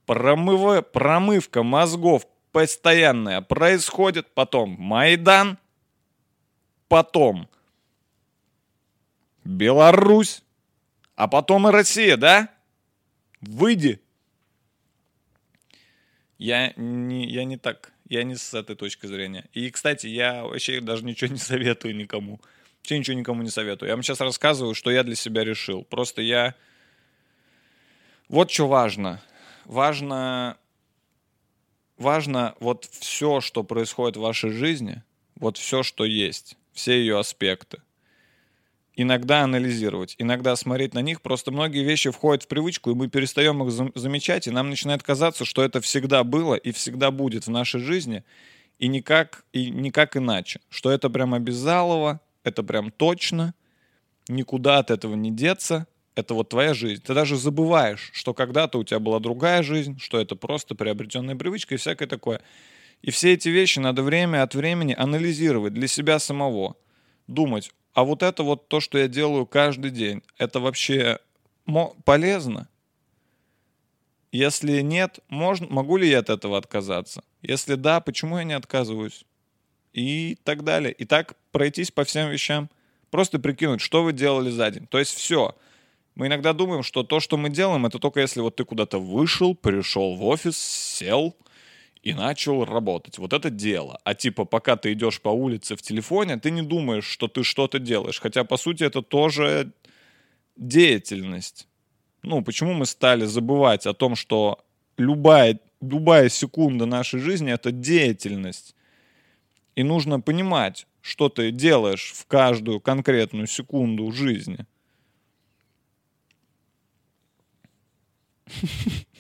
Промыва- промывка мозгов постоянная происходит. Потом Майдан. Потом Беларусь. А потом и Россия, да? Выйди. Я не, я не так, я не с этой точки зрения. И, кстати, я вообще даже ничего не советую никому. Вообще ничего никому не советую. Я вам сейчас рассказываю, что я для себя решил. Просто я... Вот что важно. Важно... Важно вот все, что происходит в вашей жизни, вот все, что есть, все ее аспекты иногда анализировать, иногда смотреть на них. Просто многие вещи входят в привычку, и мы перестаем их зам- замечать, и нам начинает казаться, что это всегда было и всегда будет в нашей жизни, и никак, и никак иначе. Что это прям обязалово, это прям точно, никуда от этого не деться, это вот твоя жизнь. Ты даже забываешь, что когда-то у тебя была другая жизнь, что это просто приобретенная привычка и всякое такое. И все эти вещи надо время от времени анализировать для себя самого. Думать, а вот это вот то, что я делаю каждый день, это вообще полезно? Если нет, можно, могу ли я от этого отказаться? Если да, почему я не отказываюсь? И так далее. И так пройтись по всем вещам. Просто прикинуть, что вы делали за день. То есть все. Мы иногда думаем, что то, что мы делаем, это только если вот ты куда-то вышел, пришел в офис, сел, и начал работать. Вот это дело. А типа, пока ты идешь по улице в телефоне, ты не думаешь, что ты что-то делаешь. Хотя, по сути, это тоже деятельность. Ну, почему мы стали забывать о том, что любая, любая секунда нашей жизни — это деятельность. И нужно понимать, что ты делаешь в каждую конкретную секунду жизни.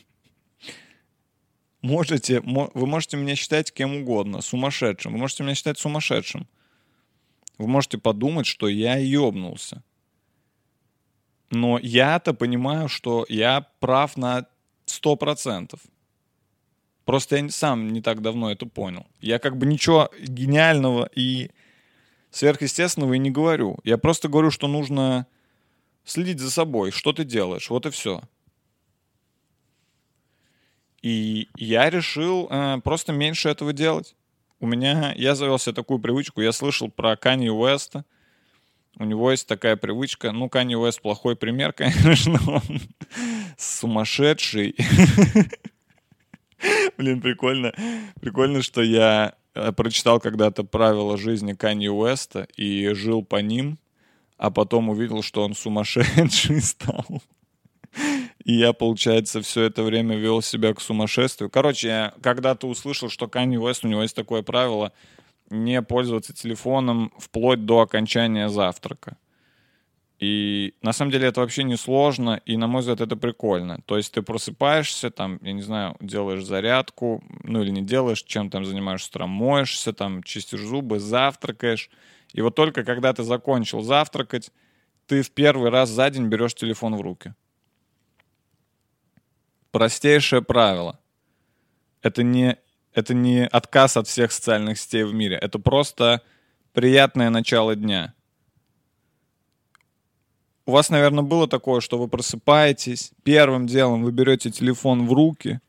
Можете, вы можете меня считать кем угодно, сумасшедшим. Вы можете меня считать сумасшедшим. Вы можете подумать, что я ёбнулся. Но я-то понимаю, что я прав на 100%. Просто я сам не так давно это понял. Я как бы ничего гениального и сверхъестественного и не говорю. Я просто говорю, что нужно следить за собой, что ты делаешь, вот и все. И я решил э, просто меньше этого делать. У меня, я завел себе такую привычку, я слышал про Канье Уэста, у него есть такая привычка, ну, Канье Уэст плохой пример, конечно, он сумасшедший. Блин, прикольно. Прикольно, что я э, прочитал когда-то правила жизни Канье Уэста и жил по ним, а потом увидел, что он сумасшедший стал. И я, получается, все это время вел себя к сумасшествию. Короче, я когда-то услышал, что Канье Уэст, у него есть такое правило не пользоваться телефоном вплоть до окончания завтрака. И на самом деле это вообще не сложно, и на мой взгляд это прикольно. То есть ты просыпаешься, там, я не знаю, делаешь зарядку, ну или не делаешь, чем там занимаешься, там, моешься, там, чистишь зубы, завтракаешь. И вот только когда ты закончил завтракать, ты в первый раз за день берешь телефон в руки. Простейшее правило. Это не, это не отказ от всех социальных сетей в мире. Это просто приятное начало дня. У вас, наверное, было такое, что вы просыпаетесь, первым делом вы берете телефон в руки,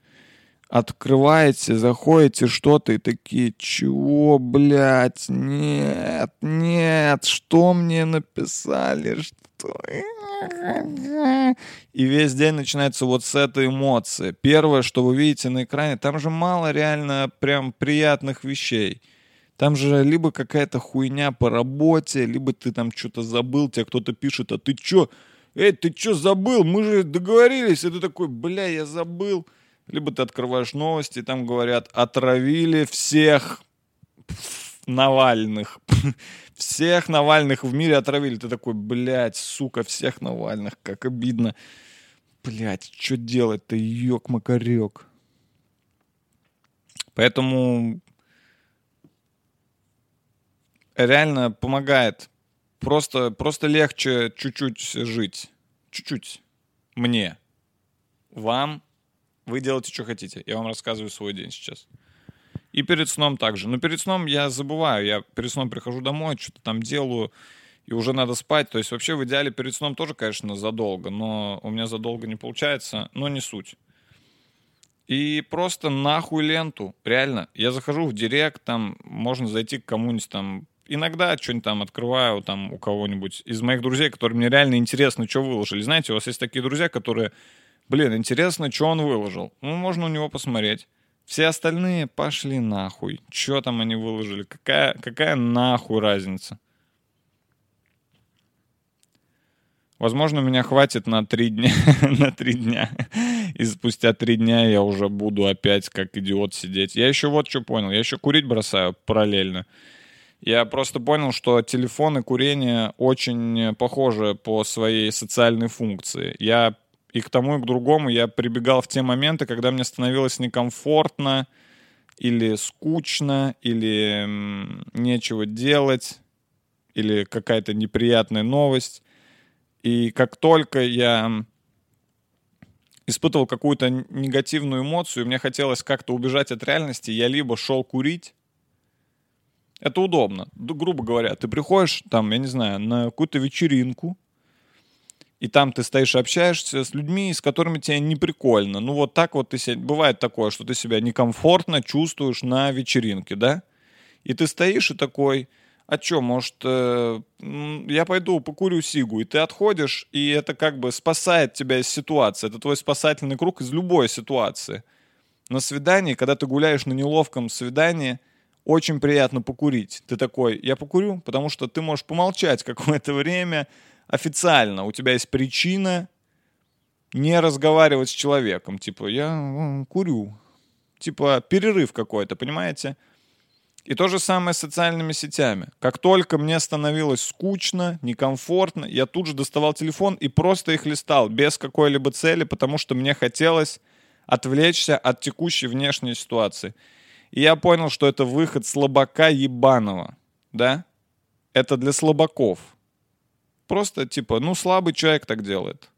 открываете, заходите что-то и такие, чего, блядь, нет, нет, что мне написали, что... И весь день начинается вот с этой эмоции. Первое, что вы видите на экране, там же мало реально прям приятных вещей. Там же либо какая-то хуйня по работе, либо ты там что-то забыл, тебе кто-то пишет, а ты чё? Эй, ты чё забыл? Мы же договорились. И ты такой, бля, я забыл. Либо ты открываешь новости, и там говорят, отравили всех Навальных. всех Навальных в мире отравили. Ты такой, блядь, сука, всех Навальных, как обидно. Блядь, что делать-то, ёк-макарёк. Поэтому реально помогает. Просто, просто легче чуть-чуть жить. Чуть-чуть. Мне. Вам. Вы делаете, что хотите. Я вам рассказываю свой день сейчас. И перед сном также. Но перед сном я забываю. Я перед сном прихожу домой, что-то там делаю, и уже надо спать. То есть вообще в идеале перед сном тоже, конечно, задолго. Но у меня задолго не получается. Но не суть. И просто нахуй ленту. Реально. Я захожу в директ, там можно зайти к кому-нибудь там иногда что-нибудь там открываю там у кого-нибудь из моих друзей, которые мне реально интересно, что выложили. Знаете, у вас есть такие друзья, которые, блин, интересно, что он выложил. Ну, можно у него посмотреть. Все остальные пошли нахуй. Что там они выложили? Какая, какая нахуй разница? Возможно, меня хватит на три дня. на три дня. И спустя три дня я уже буду опять как идиот сидеть. Я еще вот что понял. Я еще курить бросаю параллельно. Я просто понял, что телефон и курение очень похожи по своей социальной функции. Я и к тому, и к другому я прибегал в те моменты, когда мне становилось некомфортно, или скучно, или нечего делать, или какая-то неприятная новость. И как только я испытывал какую-то негативную эмоцию, мне хотелось как-то убежать от реальности, я либо шел курить, это удобно. Грубо говоря, ты приходишь там, я не знаю, на какую-то вечеринку, и там ты стоишь, общаешься с людьми, с которыми тебе не прикольно. Ну вот так вот ты себя... Бывает такое, что ты себя некомфортно чувствуешь на вечеринке, да? И ты стоишь и такой, а чё, может, э, я пойду покурю сигу, и ты отходишь, и это как бы спасает тебя из ситуации. Это твой спасательный круг из любой ситуации. на свидании, когда ты гуляешь на неловком свидании, очень приятно покурить. Ты такой, я покурю, потому что ты можешь помолчать какое-то время официально. У тебя есть причина не разговаривать с человеком. Типа, я курю. Типа, перерыв какой-то, понимаете? И то же самое с социальными сетями. Как только мне становилось скучно, некомфортно, я тут же доставал телефон и просто их листал без какой-либо цели, потому что мне хотелось отвлечься от текущей внешней ситуации. И я понял, что это выход слабака ебаного. Да? Это для слабаков. Просто типа, ну слабый человек так делает.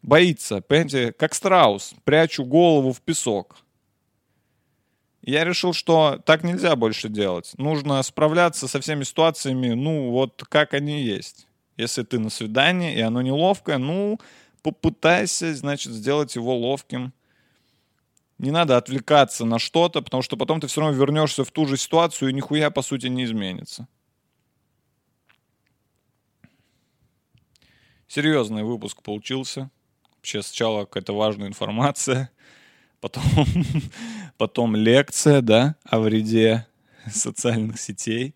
Боится, понимаете, как страус. Прячу голову в песок. Я решил, что так нельзя больше делать. Нужно справляться со всеми ситуациями, ну, вот как они есть. Если ты на свидании, и оно неловкое, ну, попытайся, значит, сделать его ловким. Не надо отвлекаться на что-то, потому что потом ты все равно вернешься в ту же ситуацию, и нихуя, по сути, не изменится. Серьезный выпуск получился. Вообще сначала какая-то важная информация, потом, потом лекция, да, о вреде социальных сетей.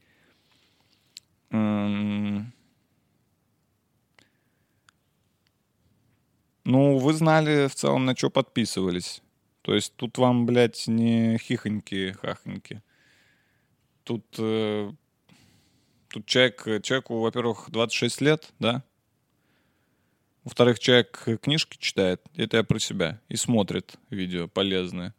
Ну, вы знали в целом, на что подписывались. То есть тут вам, блядь, не хихоньки-хахоньки. Тут, э, тут человек, человеку, во-первых, 26 лет, да? Во-вторых, человек книжки читает, это я про себя, и смотрит видео полезные.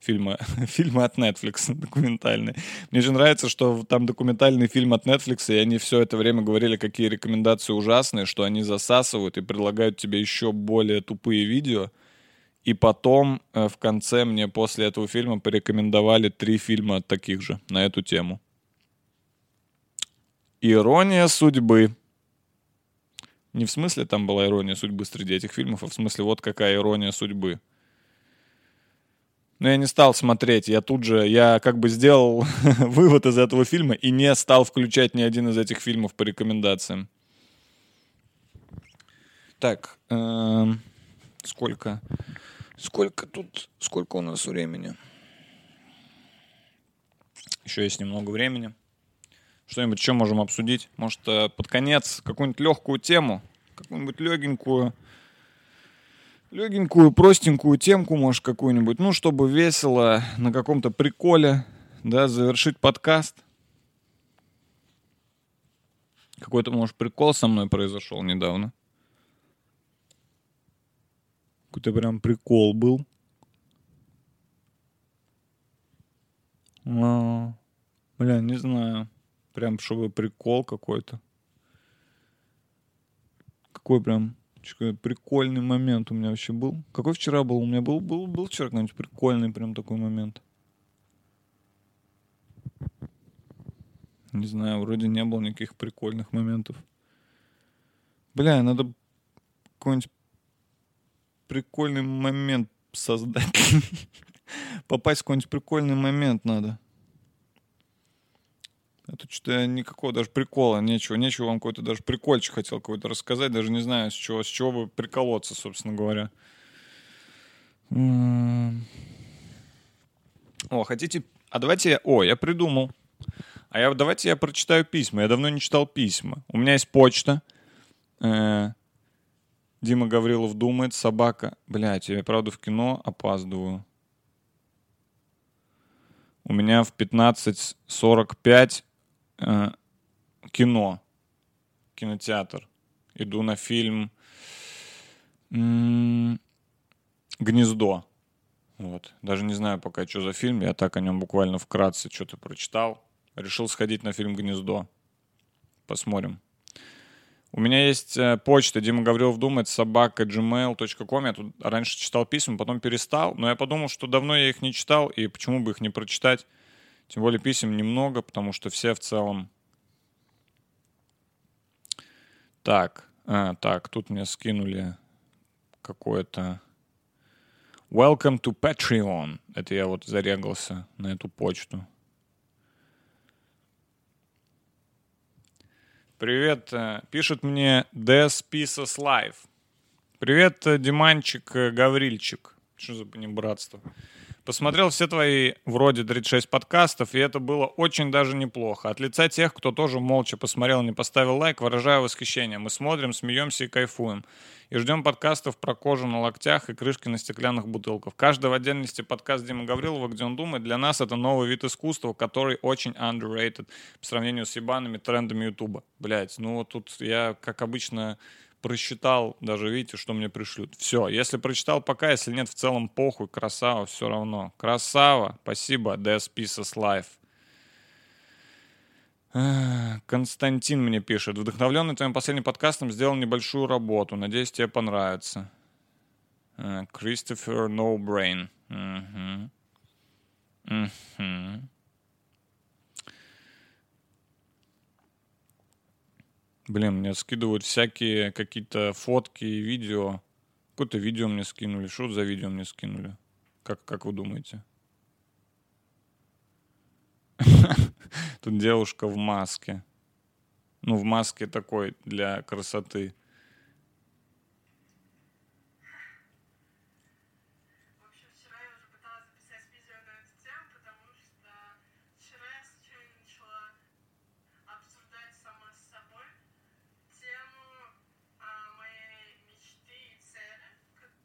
Фильмы, фильмы от Netflix документальные. Мне же нравится, что там документальный фильм от Netflix, и они все это время говорили, какие рекомендации ужасные, что они засасывают и предлагают тебе еще более тупые видео. И потом э, в конце мне после этого фильма порекомендовали три фильма таких же на эту тему. Ирония судьбы. Не в смысле там была ирония судьбы среди этих фильмов, а в смысле вот какая ирония судьбы. Но я не стал смотреть, я тут же, я как бы сделал вывод из этого фильма и не стал включать ни один из этих фильмов по рекомендациям. Так, эм, сколько? Сколько тут, сколько у нас времени? Еще есть немного времени. Что-нибудь еще можем обсудить? Может, э, под конец какую-нибудь легкую тему, какую-нибудь легенькую, легенькую, простенькую темку, может, какую-нибудь, ну, чтобы весело, на каком-то приколе, да, завершить подкаст. Какой-то, может, прикол со мной произошел недавно. Какой-то прям прикол был. А, бля, не знаю. Прям, чтобы прикол какой-то. Какой прям прикольный момент у меня вообще был. Какой вчера был? У меня был, был, был вчера какой-нибудь прикольный прям такой момент. Не знаю, вроде не было никаких прикольных моментов. Бля, надо какой-нибудь прикольный момент создать. Попасть в какой-нибудь прикольный момент надо. Тут что-то никакого даже прикола, нечего. Нечего вам какой-то даже прикольчик хотел какой-то рассказать. Даже не знаю, с чего, с чего бы приколоться, собственно говоря. О, хотите... А давайте... я- О, я придумал. А я давайте я прочитаю письма. Я давно не читал письма. У меня есть почта. Э, Дима Гаврилов думает, собака. Блять, я правда в кино опаздываю. У меня в 15.45 э, кино, кинотеатр. Иду на фильм «Гнездо». Вот. Даже не знаю пока, что за фильм. Я так о нем буквально вкратце что-то прочитал. Решил сходить на фильм «Гнездо». Посмотрим. У меня есть э, почта Дима Гаврилов думает собака gmail.com. Я тут раньше читал письма, потом перестал. Но я подумал, что давно я их не читал, и почему бы их не прочитать. Тем более писем немного, потому что все в целом... Так, а, так, тут мне скинули какое-то... Welcome to Patreon. Это я вот зарегался на эту почту. Привет, э, пишет мне Des Pieces Live. Привет, э, Диманчик, э, Гаврильчик. Что за понебратство? Посмотрел все твои вроде 36 подкастов, и это было очень даже неплохо. От лица тех, кто тоже молча посмотрел не поставил лайк, выражаю восхищение. Мы смотрим, смеемся и кайфуем. И ждем подкастов про кожу на локтях и крышки на стеклянных бутылках. Каждый в отдельности подкаст Димы Гаврилова, где он думает, для нас это новый вид искусства, который очень underrated по сравнению с ебаными трендами Ютуба. Блять, ну вот тут я, как обычно, просчитал, даже видите, что мне пришлют. Все, если прочитал пока, если нет, в целом похуй, красава, все равно. Красава, спасибо, Death Pieces Life. Константин мне пишет. Вдохновленный твоим последним подкастом сделал небольшую работу. Надеюсь, тебе понравится. Кристофер No Brain. Мгм. Мгм. Блин, мне скидывают всякие какие-то фотки и видео. Какое-то видео мне скинули. Что за видео мне скинули? Как, как вы думаете? Тут девушка в маске. Ну, в маске такой для красоты. В общем, вчера я уже пыталась записать видео на эту тему, потому что вчера я случайно начала обсуждать сама с собой тему а, моей мечты и цели. как-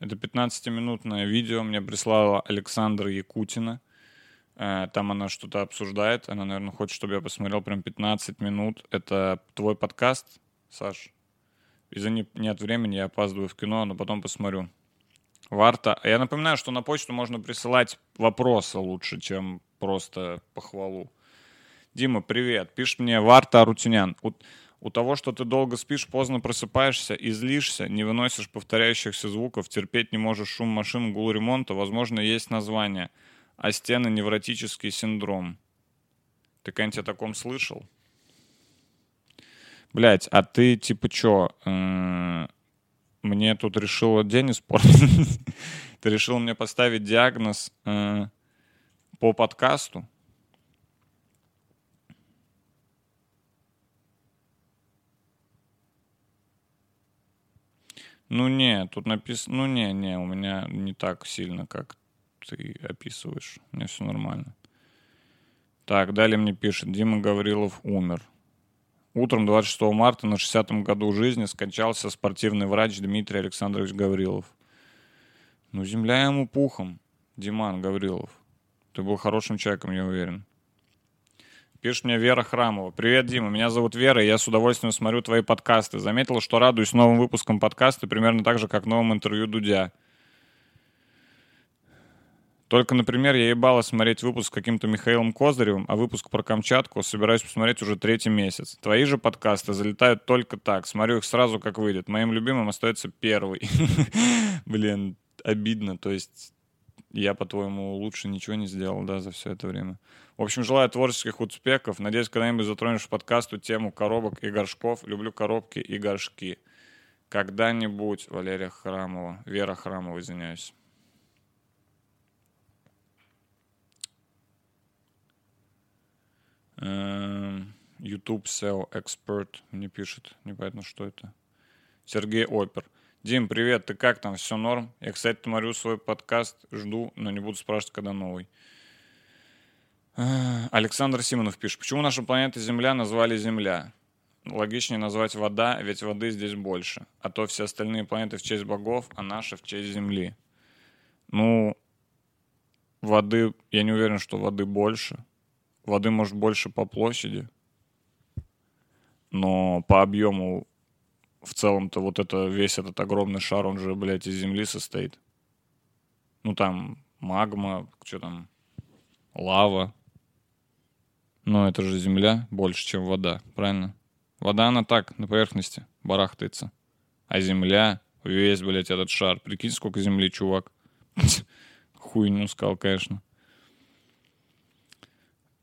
Это 15-минутное видео мне прислала Александра Якутина. Э, Там она что-то обсуждает. Она, наверное, хочет, чтобы я посмотрел прям 15 минут. Это твой подкаст, Саш? Из-за не- нет времени я опаздываю в кино, но потом посмотрю. Варта. Я напоминаю, что на почту можно присылать вопросы лучше, чем просто похвалу. Дима, привет. Пишет мне Варта Арутюнян. У того, что ты долго спишь, поздно просыпаешься и злишься, не выносишь повторяющихся звуков, терпеть не можешь шум машин, гул ремонта, возможно, есть название. А стены невротический синдром. Ты когда-нибудь о таком слышал? Блять, а ты типа чё? э, Мне тут решила день испортить. Ты решил мне поставить диагноз э, по подкасту? Ну не, тут написано, ну не, не, у меня не так сильно, как ты описываешь. У меня все нормально. Так, далее мне пишет, Дима Гаврилов умер. Утром 26 марта на 60-м году жизни скончался спортивный врач Дмитрий Александрович Гаврилов. Ну, земля ему пухом, Диман Гаврилов. Ты был хорошим человеком, я уверен. Пишет мне Вера Храмова. Привет, Дима, меня зовут Вера, и я с удовольствием смотрю твои подкасты. Заметила, что радуюсь новым выпускам подкаста примерно так же, как новым интервью Дудя. Только, например, я ебала смотреть выпуск с каким-то Михаилом Козыревым, а выпуск про Камчатку собираюсь посмотреть уже третий месяц. Твои же подкасты залетают только так. Смотрю их сразу, как выйдет. Моим любимым остается первый. Блин, обидно. То есть я, по-твоему, лучше ничего не сделал, да, за все это время. В общем, желаю творческих успехов. Надеюсь, когда-нибудь затронешь в подкасту тему коробок и горшков. Люблю коробки и горшки. Когда-нибудь, Валерия Храмова. Вера Храмова, извиняюсь. Эм, YouTube SEO Expert мне пишет. Непонятно, что это. Сергей Опер. Дим, привет, ты как там? Все норм? Я, кстати, смотрю свой подкаст, жду, но не буду спрашивать, когда новый. Александр Симонов пишет. Почему нашу планету Земля назвали Земля? Логичнее назвать вода, ведь воды здесь больше. А то все остальные планеты в честь богов, а наша в честь Земли. Ну, воды, я не уверен, что воды больше. Воды, может, больше по площади. Но по объему в целом-то вот это весь этот огромный шар, он же, блядь, из земли состоит. Ну, там магма, что там, лава. Но это же земля больше, чем вода, правильно? Вода, она так, на поверхности барахтается. А земля, весь, блядь, этот шар. Прикинь, сколько земли, чувак. Хуйню сказал, конечно.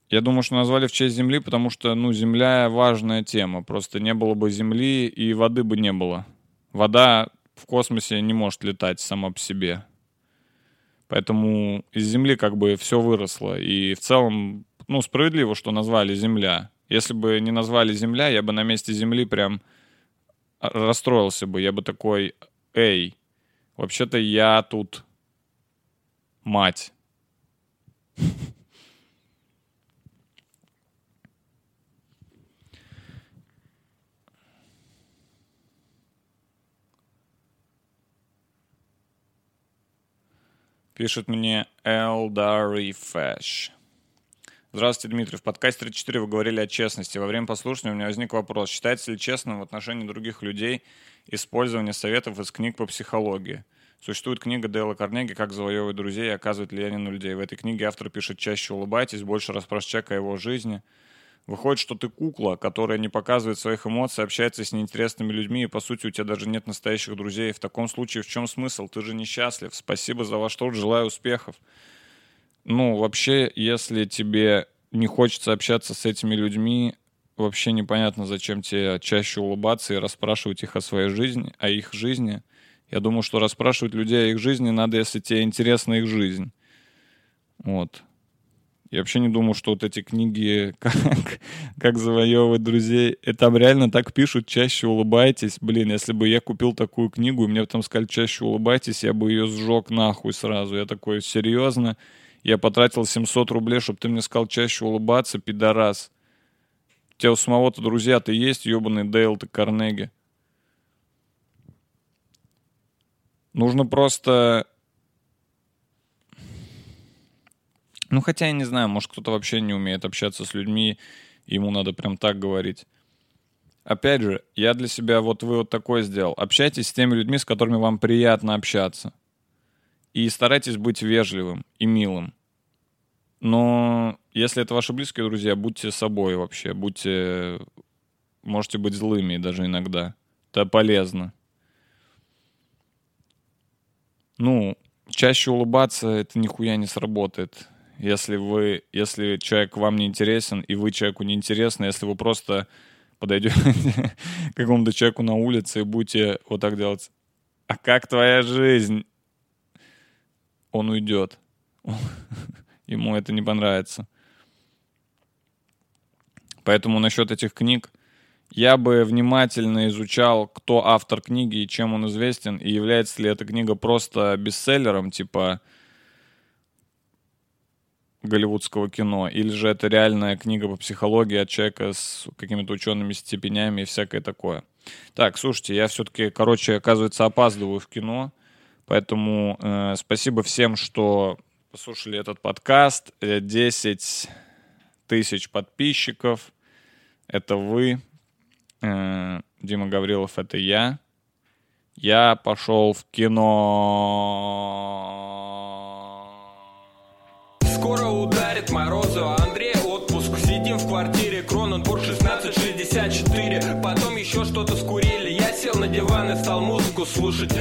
Я думаю, что назвали в честь Земли, потому что, ну, Земля важная тема. Просто не было бы Земли, и воды бы не было. Вода в космосе не может летать сама по себе. Поэтому из Земли как бы все выросло. И в целом, ну, справедливо, что назвали Земля. Если бы не назвали Земля, я бы на месте Земли прям расстроился бы. Я бы такой, эй, вообще-то я тут мать. Пишет мне Элдари Фэш. Здравствуйте, Дмитрий. В подкасте 34 вы говорили о честности. Во время послушания у меня возник вопрос. Считается ли честным в отношении других людей использование советов из книг по психологии? Существует книга Дейла Карнеги «Как завоевывать друзей и оказывать влияние на людей». В этой книге автор пишет «Чаще улыбайтесь, больше расспрашивайте человека о его жизни». Выходит, что ты кукла, которая не показывает своих эмоций, общается с неинтересными людьми, и, по сути, у тебя даже нет настоящих друзей. В таком случае в чем смысл? Ты же несчастлив. Спасибо за ваш труд, желаю успехов. Ну, вообще, если тебе не хочется общаться с этими людьми, вообще непонятно, зачем тебе чаще улыбаться и расспрашивать их о своей жизни, о их жизни. Я думаю, что расспрашивать людей о их жизни надо, если тебе интересна их жизнь. Вот. Я вообще не думаю, что вот эти книги «Как, как завоевывать друзей», и там реально так пишут, чаще улыбайтесь. Блин, если бы я купил такую книгу, и мне там сказали, чаще улыбайтесь, я бы ее сжег нахуй сразу. Я такой, серьезно? Я потратил 700 рублей, чтобы ты мне сказал чаще улыбаться, пидорас. У тебя у самого-то друзья-то есть, ебаный Дейл ты Карнеги. Нужно просто Ну, хотя я не знаю, может, кто-то вообще не умеет общаться с людьми, ему надо прям так говорить. Опять же, я для себя вот вывод такой сделал. Общайтесь с теми людьми, с которыми вам приятно общаться. И старайтесь быть вежливым и милым. Но если это ваши близкие друзья, будьте собой вообще. Будьте... Можете быть злыми даже иногда. Это полезно. Ну, чаще улыбаться, это нихуя не сработает если вы, если человек вам не интересен, и вы человеку не интересны, если вы просто подойдете к какому-то человеку на улице и будете вот так делать, а как твоя жизнь? Он уйдет. Ему это не понравится. Поэтому насчет этих книг я бы внимательно изучал, кто автор книги и чем он известен, и является ли эта книга просто бестселлером, типа голливудского кино, или же это реальная книга по психологии от человека с какими-то учеными степенями и всякое такое. Так, слушайте, я все-таки, короче, оказывается, опаздываю в кино, поэтому э, спасибо всем, что послушали этот подкаст. 10 тысяч подписчиков. Это вы. Э, Дима Гаврилов, это я. Я пошел в кино. Ударит морозы, а Андрей отпуск. Сидим в квартире, Кроненбург 1664 Потом еще что-то скурили. Я сел на диван и стал музыку слушать